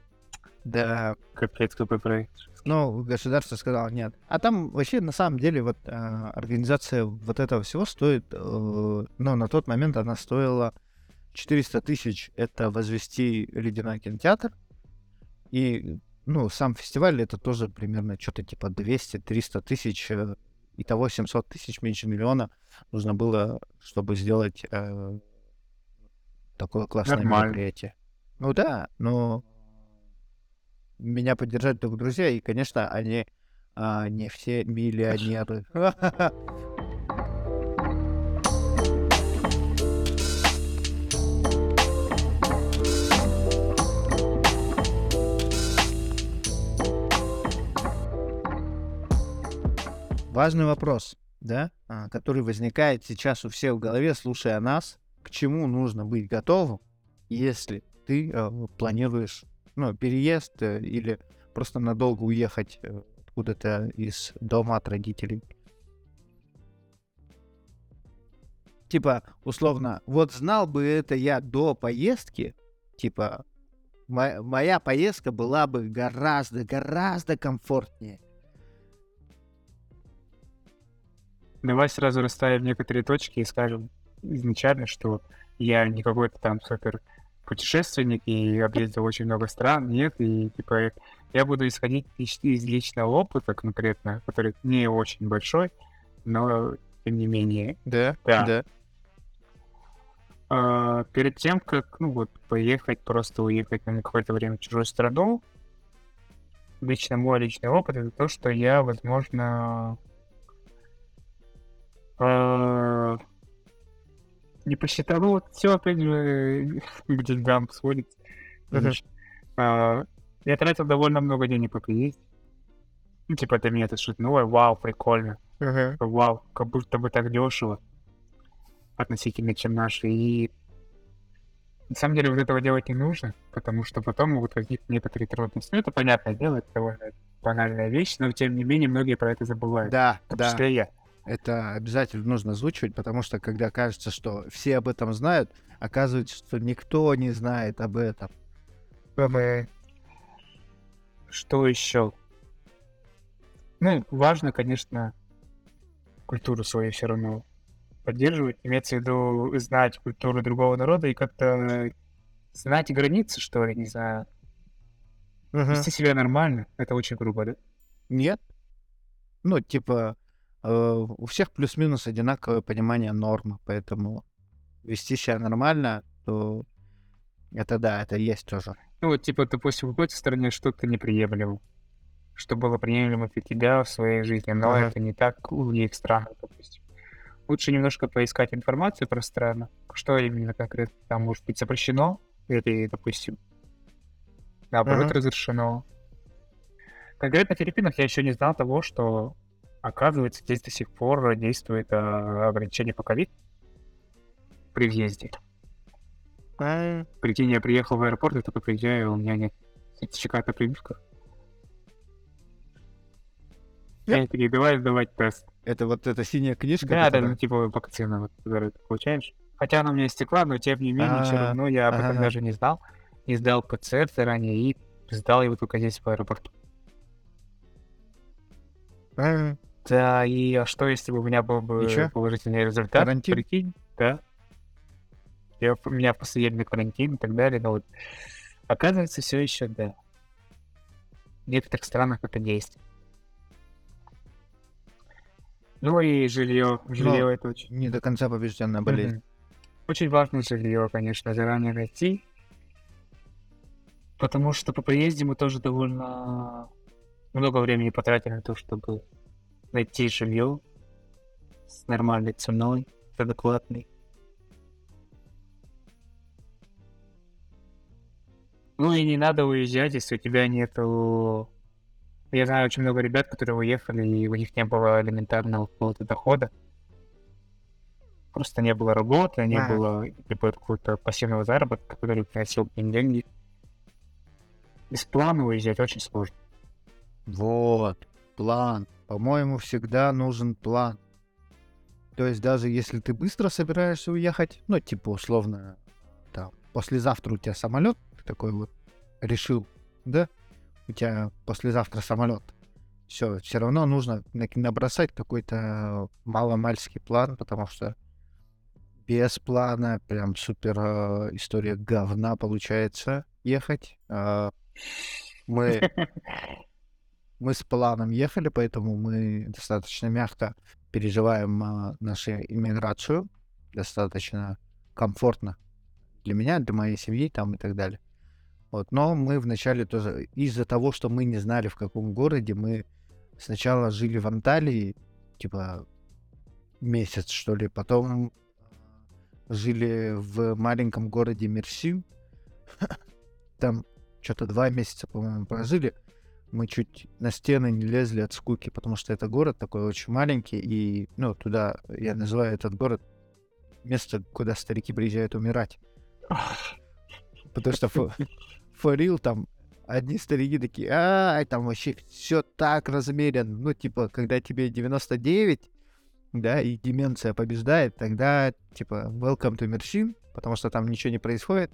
Да, капец какой проект. Ну, государство сказало нет. А там вообще на самом деле вот э, организация вот этого всего стоит, э, ну, на тот момент она стоила 400 тысяч. Это возвести ледяной кинотеатр. И, ну, сам фестиваль это тоже примерно что-то типа 200-300 тысяч. э, Итого 700 тысяч меньше миллиона нужно было, чтобы сделать э, такое классное Нормально. мероприятие. Ну да, но меня поддержать только друзья, и, конечно, они а, не все миллионеры. Важный вопрос, да, а, который возникает сейчас у всех в голове, слушая нас. К чему нужно быть готовым, если ты э, планируешь ну, переезд э, или просто надолго уехать э, откуда-то из дома от родителей. Типа, условно, вот знал бы это я до поездки, типа, мо- моя поездка была бы гораздо, гораздо комфортнее. Давай сразу расставим некоторые точки и скажем изначально, что я не какой-то там супер путешественник и объездил очень много стран, нет, и типа я буду исходить из, личного опыта конкретно, который не очень большой, но тем не менее. Да, Да. А, перед тем, как, ну вот, поехать, просто уехать на какое-то время в чужую страну, лично мой личный опыт это то, что я, возможно, а, не посчитал, ну вот все опять же к деньгам. Значит, а, я тратил довольно много денег по приезде. Ну, типа, для меня это что-то новое, вау, прикольно вау, как будто бы так дешево относительно, чем наши. И на самом деле вот этого делать не нужно, потому что потом могут возникнуть некоторые трудности. Ну, это понятное дело, это довольно банальная вещь, но тем не менее многие про это забывают. Да, В том да. числе я. Это обязательно нужно озвучивать, потому что когда кажется, что все об этом знают, оказывается, что никто не знает об этом. Что еще? Ну, важно, конечно, культуру свою все равно поддерживать. Имеется в виду знать культуру другого народа и как-то знать границы, что ли, не знаю. Вести себя нормально. Это очень грубо, да? Нет. Ну, типа, у всех плюс-минус одинаковое понимание нормы, поэтому вести себя нормально, то это да, это есть тоже. Ну вот, типа, допустим, в какой-то стране что-то неприемлемо, что было приемлемо для тебя в своей жизни, но Ага. это не так у других стран, допустим. Лучше немножко поискать информацию про страну, что именно конкретно там может быть запрещено, или, допустим, наоборот, Ага. разрешено. Конкретно в Филиппинах я еще не знал того, что, оказывается, здесь до сих пор действует а, ограничение по ковид при въезде. Прикинь, я приехал в аэропорт, и только приезжаю, у меня нет сертификата прививка. Я- Я такие, давай сдавать тест. Это вот эта синяя книжка? Да, да, ну типа вакцина, вот, которую ты получаешь. Хотя она у меня истекла, но тем не менее, все А, равно я об этом даже не знал. И сдал ПЦР заранее, и сдал его только здесь, в аэропорту. А, Да, и а что, если бы у меня был бы чё? положительный результат? Карантин? Прикинь, да. Я, у меня последний карантин и так далее, но вот оказывается, все еще да. В некоторых странах это действует. Ну и жилье. Жилье это очень. Не до конца побежденная болезнь. Мгм. Очень важно жилье, конечно, заранее найти. Потому что по приезде мы тоже довольно много времени потратили на то, чтобы найти жилье с нормальной ценой, с адекватной. Ну и не надо уезжать, если у тебя нету... Я знаю очень много ребят, которые уехали, и у них не было элементарного какого-то дохода. Просто не было работы, не Ага. было либо какого-то пассивного заработка, который приносил им деньги. Без плана уезжать очень сложно. Вот, план. По-моему, всегда нужен план. То есть даже если ты быстро собираешься уехать, ну, типа, условно, там, послезавтра у тебя самолет, такой вот решил, да? У тебя послезавтра самолет. Все, все равно нужно на- набросать какой-то маломальский план, потому что без плана прям супер э, история говна получается ехать. А, мы мы с планом ехали, поэтому мы достаточно мягко переживаем а, нашу иммиграцию, достаточно комфортно для меня, для моей семьи там и так далее. Вот, но мы вначале тоже из-за того, что мы не знали в каком городе, мы сначала жили в Анталии, типа месяц что ли, потом жили в маленьком городе Мерси, там что-то два месяца, по-моему, прожили мы чуть на стены не лезли от скуки, потому что это город такой очень маленький, и, ну, туда, я называю этот город место, куда старики приезжают умирать. Потому что фо- for real, там одни старики такие, а там вообще все так размерено. Ну, типа, когда тебе 99, да, и деменция побеждает, тогда, типа, welcome to Мерсин, потому что там ничего не происходит.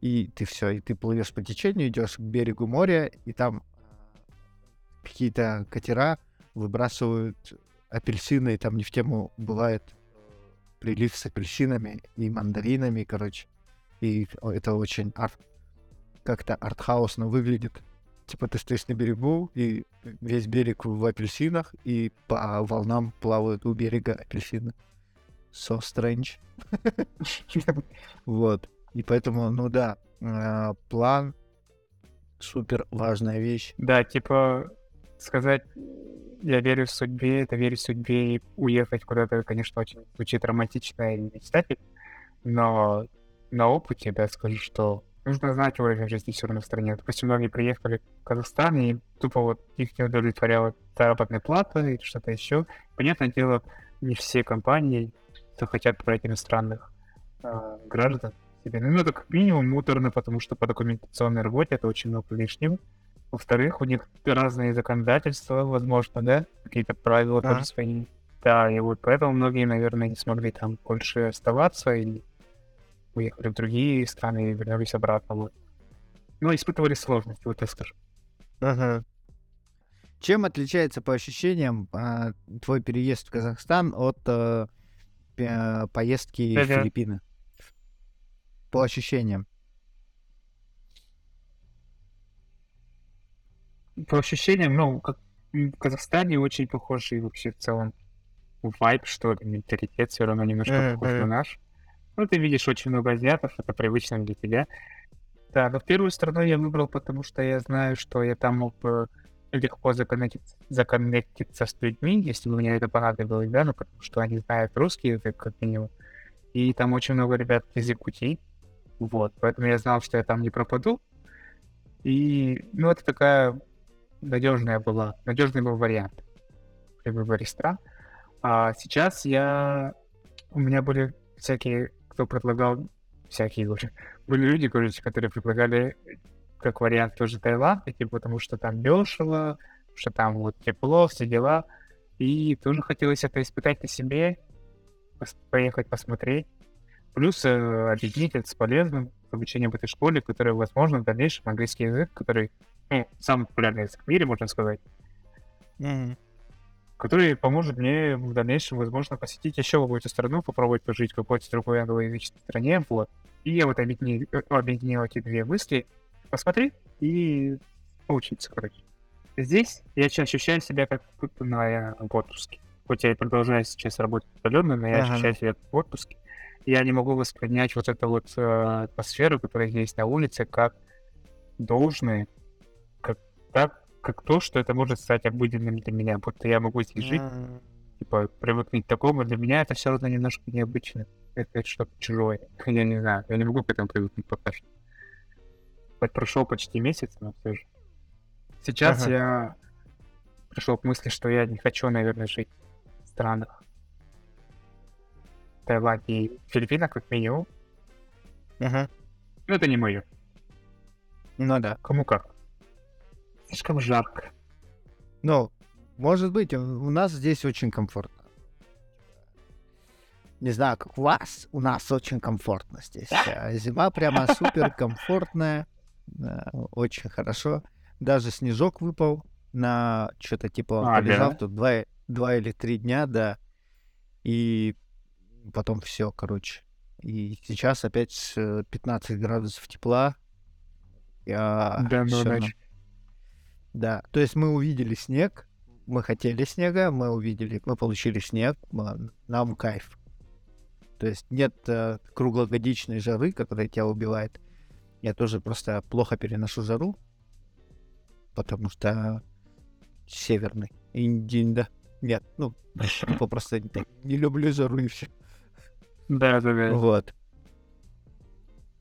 И ты все, и ты плывешь по течению, идешь к берегу моря, и там а, какие-то катера выбрасывают апельсины, и там не в тему бывает прилив с апельсинами и мандаринами, короче. И это очень арт, как-то артхаусно выглядит. Типа ты стоишь на берегу, и весь берег в апельсинах, и по волнам плавают у берега апельсины. So strange. Вот. И поэтому, ну да, э, план супер важная вещь. Да, типа сказать, я верю в судьбе, это верить в судьбе и уехать куда-то, конечно, очень звучит романтично и мечтательно, но на опыте, да, скажу, что нужно знать уровень жизни все равно в стране. Допустим, многие приехали в Казахстан, и тупо вот их не удовлетворяла заработная плата или что-то еще. Понятное дело, не все компании захотят брать иностранных а, граждан себе. Ну, это как минимум муторно, потому что по документационной работе это очень много лишнего. Во-вторых, у них разные законодательства, возможно, да, какие-то правила Ага. тоже свои. Да, и вот поэтому многие, наверное, не смогли там больше оставаться или уехали в другие страны и вернулись обратно. Вот. Ну, испытывали сложности, вот так скажу. Чем отличается по ощущениям а, твой переезд в Казахстан от э, пе- поездки в Да-да. Филиппины? По ощущениям. По ощущениям, ну, как в Казахстане очень похож и вообще в целом вайб, что ли, менталитет все равно немножко Мгм, похож на мгм. наш. Ну, ты видишь очень много азиатов, это привычно для тебя. Да, но первую страну я выбрал, потому что я знаю, что я там мог бы легко законнектиться, законнектиться с людьми, если бы мне это понадобилось, да, ну, потому что они знают русский язык, как минимум. И там очень много ребят из Якутии. Вот, поэтому я знал, что я там не пропаду. И, ну, это такая надежная была, надежный был вариант при выборе стран. А сейчас я, у меня были всякие, кто предлагал всякие, говорю. Были люди, короче, которые предлагали как вариант тоже Таиланд, типа, потому что там дешево, что там вот тепло, все дела. И тоже хотелось это испытать на себе, поехать посмотреть. Плюс э, объединить это с полезным обучением в этой школе, которая, возможно, в дальнейшем английский язык, который ну, самый популярный язык в мире, можно сказать, который поможет мне в дальнейшем, возможно, посетить еще какую-то страну, попробовать пожить в какой-то другой англоязычной стране, вот. И я вот объединил, э, объединил эти две мысли, посмотреть и поучиться, короче. Здесь я ощущаю себя как будто на в отпуске. Хоть я и продолжаю сейчас работать удаленно, но я Ага. ощущаю себя в отпуске. Я не могу воспринять вот эту вот э, атмосферу, которая есть на улице, как должное, как так, как то, что это может стать обыденным для меня, будто я могу здесь жить, типа, привыкнуть к такому, для меня это все равно немножко необычно. Это что-то чужое. Я не знаю, я не могу к этому привыкнуть пока что. Хоть прошел почти месяц, но все же. Сейчас Ага. я пришел к мысли, что я не хочу, наверное, жить в странах. Таиланд и Филиппинах, как минимум. Ага. Но это не мое. Ну да. Кому как. Слишком жарко. Ну, может быть, у нас здесь очень комфортно. Не знаю, как у вас, у нас очень комфортно здесь. А Зима прямо супер комфортная, очень хорошо. Даже снежок выпал на что-то типа он А, полежал да? тут два, два или три дня, да. И потом все, короче. И сейчас опять э, 15 градусов тепла. Я Да, ну, иначе. да, то есть мы увидели снег, мы хотели снега, мы увидели, мы получили снег, м, нам кайф. То есть нет э, круглогодичной жары, которая тебя убивает. Я тоже просто плохо переношу жару, потому что северный. Индин, да. Нет, ну, просто не люблю жару и все. Да, да, да. Вот.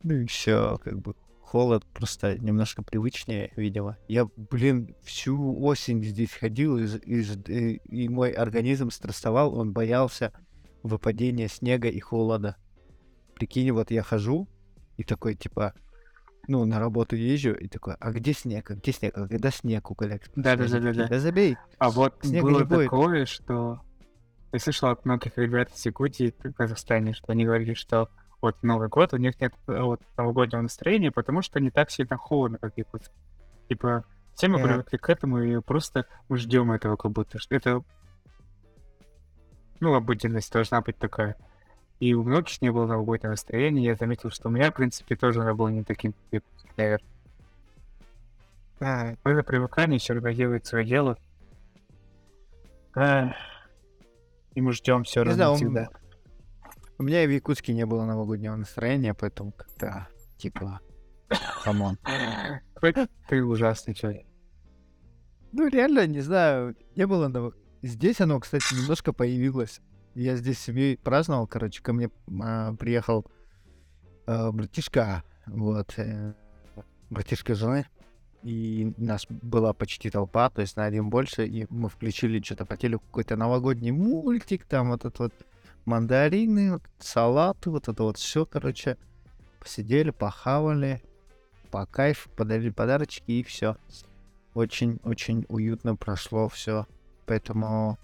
Ну и все, как бы холод просто немножко привычнее, видимо. Я, блин, всю осень здесь ходил, из- и, и мой организм стрессовал, он боялся выпадения снега и холода. Прикинь, вот я хожу и такой, типа, ну, на работу езжу, и такой, а где снег, а где снег, а когда снег уколет? Да-да-да-да-да. Да забей. А вот Снега было такое, что я слышал от многих ребят из Якутии в Казахстане, что они говорили, что вот Новый год, у них нет э, вот новогоднего настроения, потому что не так сильно холодно, как в Якутске. Типа, все мы Ага. привыкли к этому, и просто мы ждем этого, как будто что это ну, обыденность должна быть такая. И у многих не было новогоднего настроения. Я заметил, что у меня, в принципе, тоже оно было не таким, как наверное. Это привыкание все равно делает свое дело. Эх, И мы ждем все Не равно знаю, всегда. У меня и в Якутске не было новогоднего настроения, поэтому как-то, типа, come on. Ты ужасный человек. Ну, реально, не знаю, не было... нов- Здесь оно, кстати, немножко появилось. Я здесь с семьей праздновал, короче, ко мне а, приехал а, братишка, вот, э, братишка жены, и нас была почти толпа, то есть на один больше, и мы включили что-то по телеку, какой-то новогодний мультик, там вот этот вот мандарины, вот салаты, вот это вот все, короче, посидели, похавали, по кайфу, подарили подарочки и все очень-очень уютно прошло все. Поэтому,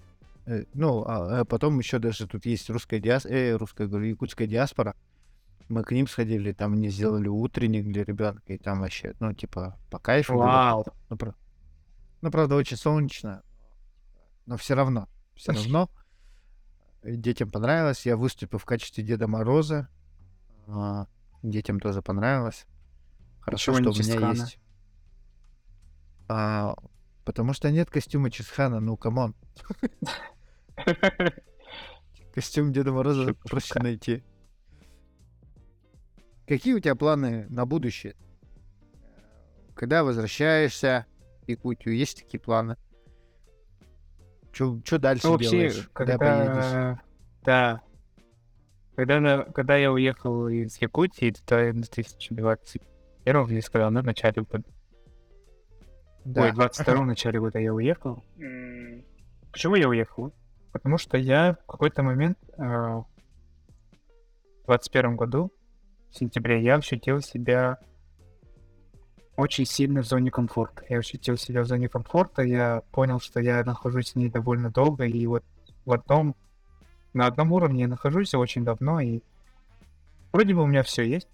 э, ну, а, а потом еще даже тут есть русская диаспора, э, русская, говорю, якутская диаспора. Мы к ним сходили, там они сделали утренник для ребенка, и там вообще, ну, типа, по кайфу. было. Вау. Ну, про- ну, правда, очень солнечно, но все равно, все равно детям понравилось. Я выступил в качестве Деда Мороза. а, детям тоже понравилось. Хорошо, Почему что у меня есть. А, потому что нет костюма Чисхана, ну come on. Костюм Деда Мороза проще найти. Какие у тебя планы на будущее? Когда возвращаешься в Якутию? Есть такие планы? Что дальше Ну, вообще, делаешь? Когда поедешь? когда... Да. Когда, на- когда я уехал из Якутии, то в 2021 я сказал, ну, в начале года. Да. Ой, 22 начале года я уехал. Почему я уехал? Потому что я в какой-то момент э, в 21 году сентябре, я ощутил себя очень сильно в зоне комфорта. Я ощутил себя в зоне комфорта, я понял, что я нахожусь в ней довольно долго, и вот в одном, на одном уровне я нахожусь очень давно, и вроде бы у меня все есть.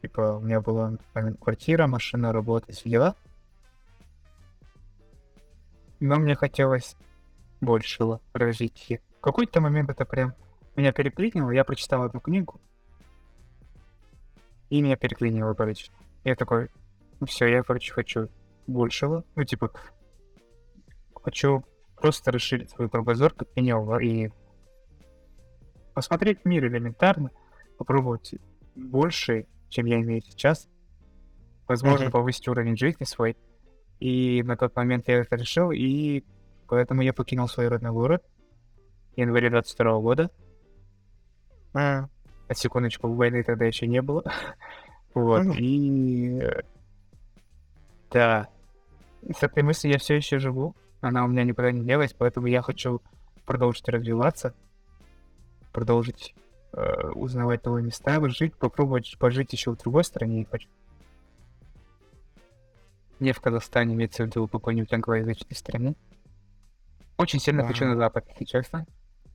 Типа, у меня была квартира, машина, работа, все дела. Но мне хотелось большего развития. В какой-то момент это прям меня переклинило, я прочитал одну книгу, и меня переклинило, короче. Я такой, ну все, я, короче, хочу большего. Ну, типа, хочу просто расширить свой кругозор, как минимум, и посмотреть мир элементарно, попробовать больше, чем я имею сейчас. Возможно, Мгм. повысить уровень жизни свой. И на тот момент я это решил, и поэтому я покинул свой родной город в январе 22 года. А, А секундочку, войны тогда еще не было. Вот, и... Да. С этой мыслью я все еще живу. Она у меня никуда не делась, поэтому я хочу продолжить развиваться, продолжить э, узнавать новые места, жить, попробовать пожить еще в другой стране хочу. Не в Казахстане, имеется в виду в какой-нибудь англоязычной стране. Очень сильно хочу Ага. на Запад, если честно.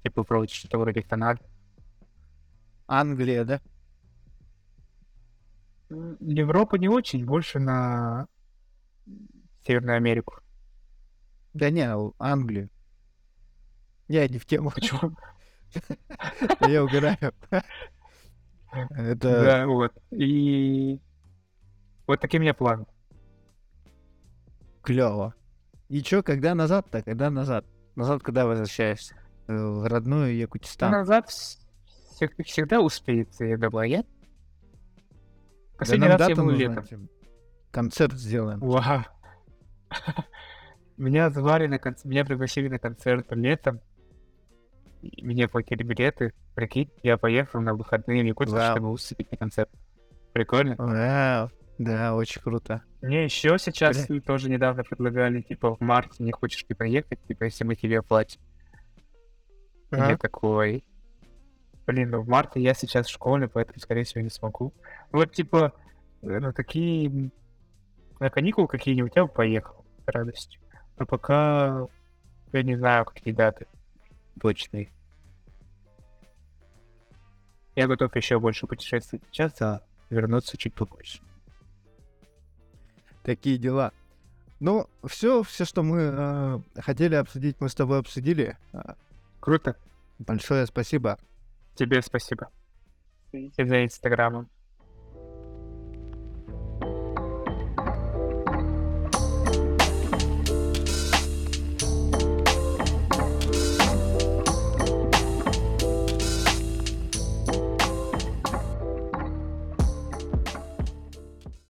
Типа попробовать что-то вроде Канады. Англия, да? Европа не очень, больше на Северную Америку. Да не, Англию. Я не в тему. Почему? Я угораю. Это Да, вот. И вот такие у меня планы. клево. И чё, когда назад-то? Когда назад? Назад, когда возвращаешься? Э, В родную Якутистан. Назад всегда успеется, я думаю, нет? Да Последний раз я был летом. типа, Концерт сделаем. Вау. Меня звали на концерт, меня пригласили на концерт летом. Мне платили билеты. Прикинь, я поехал на выходные в Якутск, чтобы выступить на концерт. Прикольно. Вау. Да, очень круто. Мне еще сейчас тоже недавно предлагали, типа, в марте не хочешь ты поехать, типа, если мы тебе оплатим. И Ага. Я такой, блин, ну в марте я сейчас в школе, поэтому, скорее всего, не смогу. Вот, типа, э, ну, такие, на каникулы какие-нибудь я бы поехал с радостью. Но пока я не знаю, какие даты точные. Я готов еще больше путешествовать сейчас, а вернуться чуть попозже. Такие дела. Ну, все, все, что мы э, хотели обсудить, мы с тобой обсудили. А, Круто. Большое спасибо. Тебе спасибо. Следите за инстаграмом.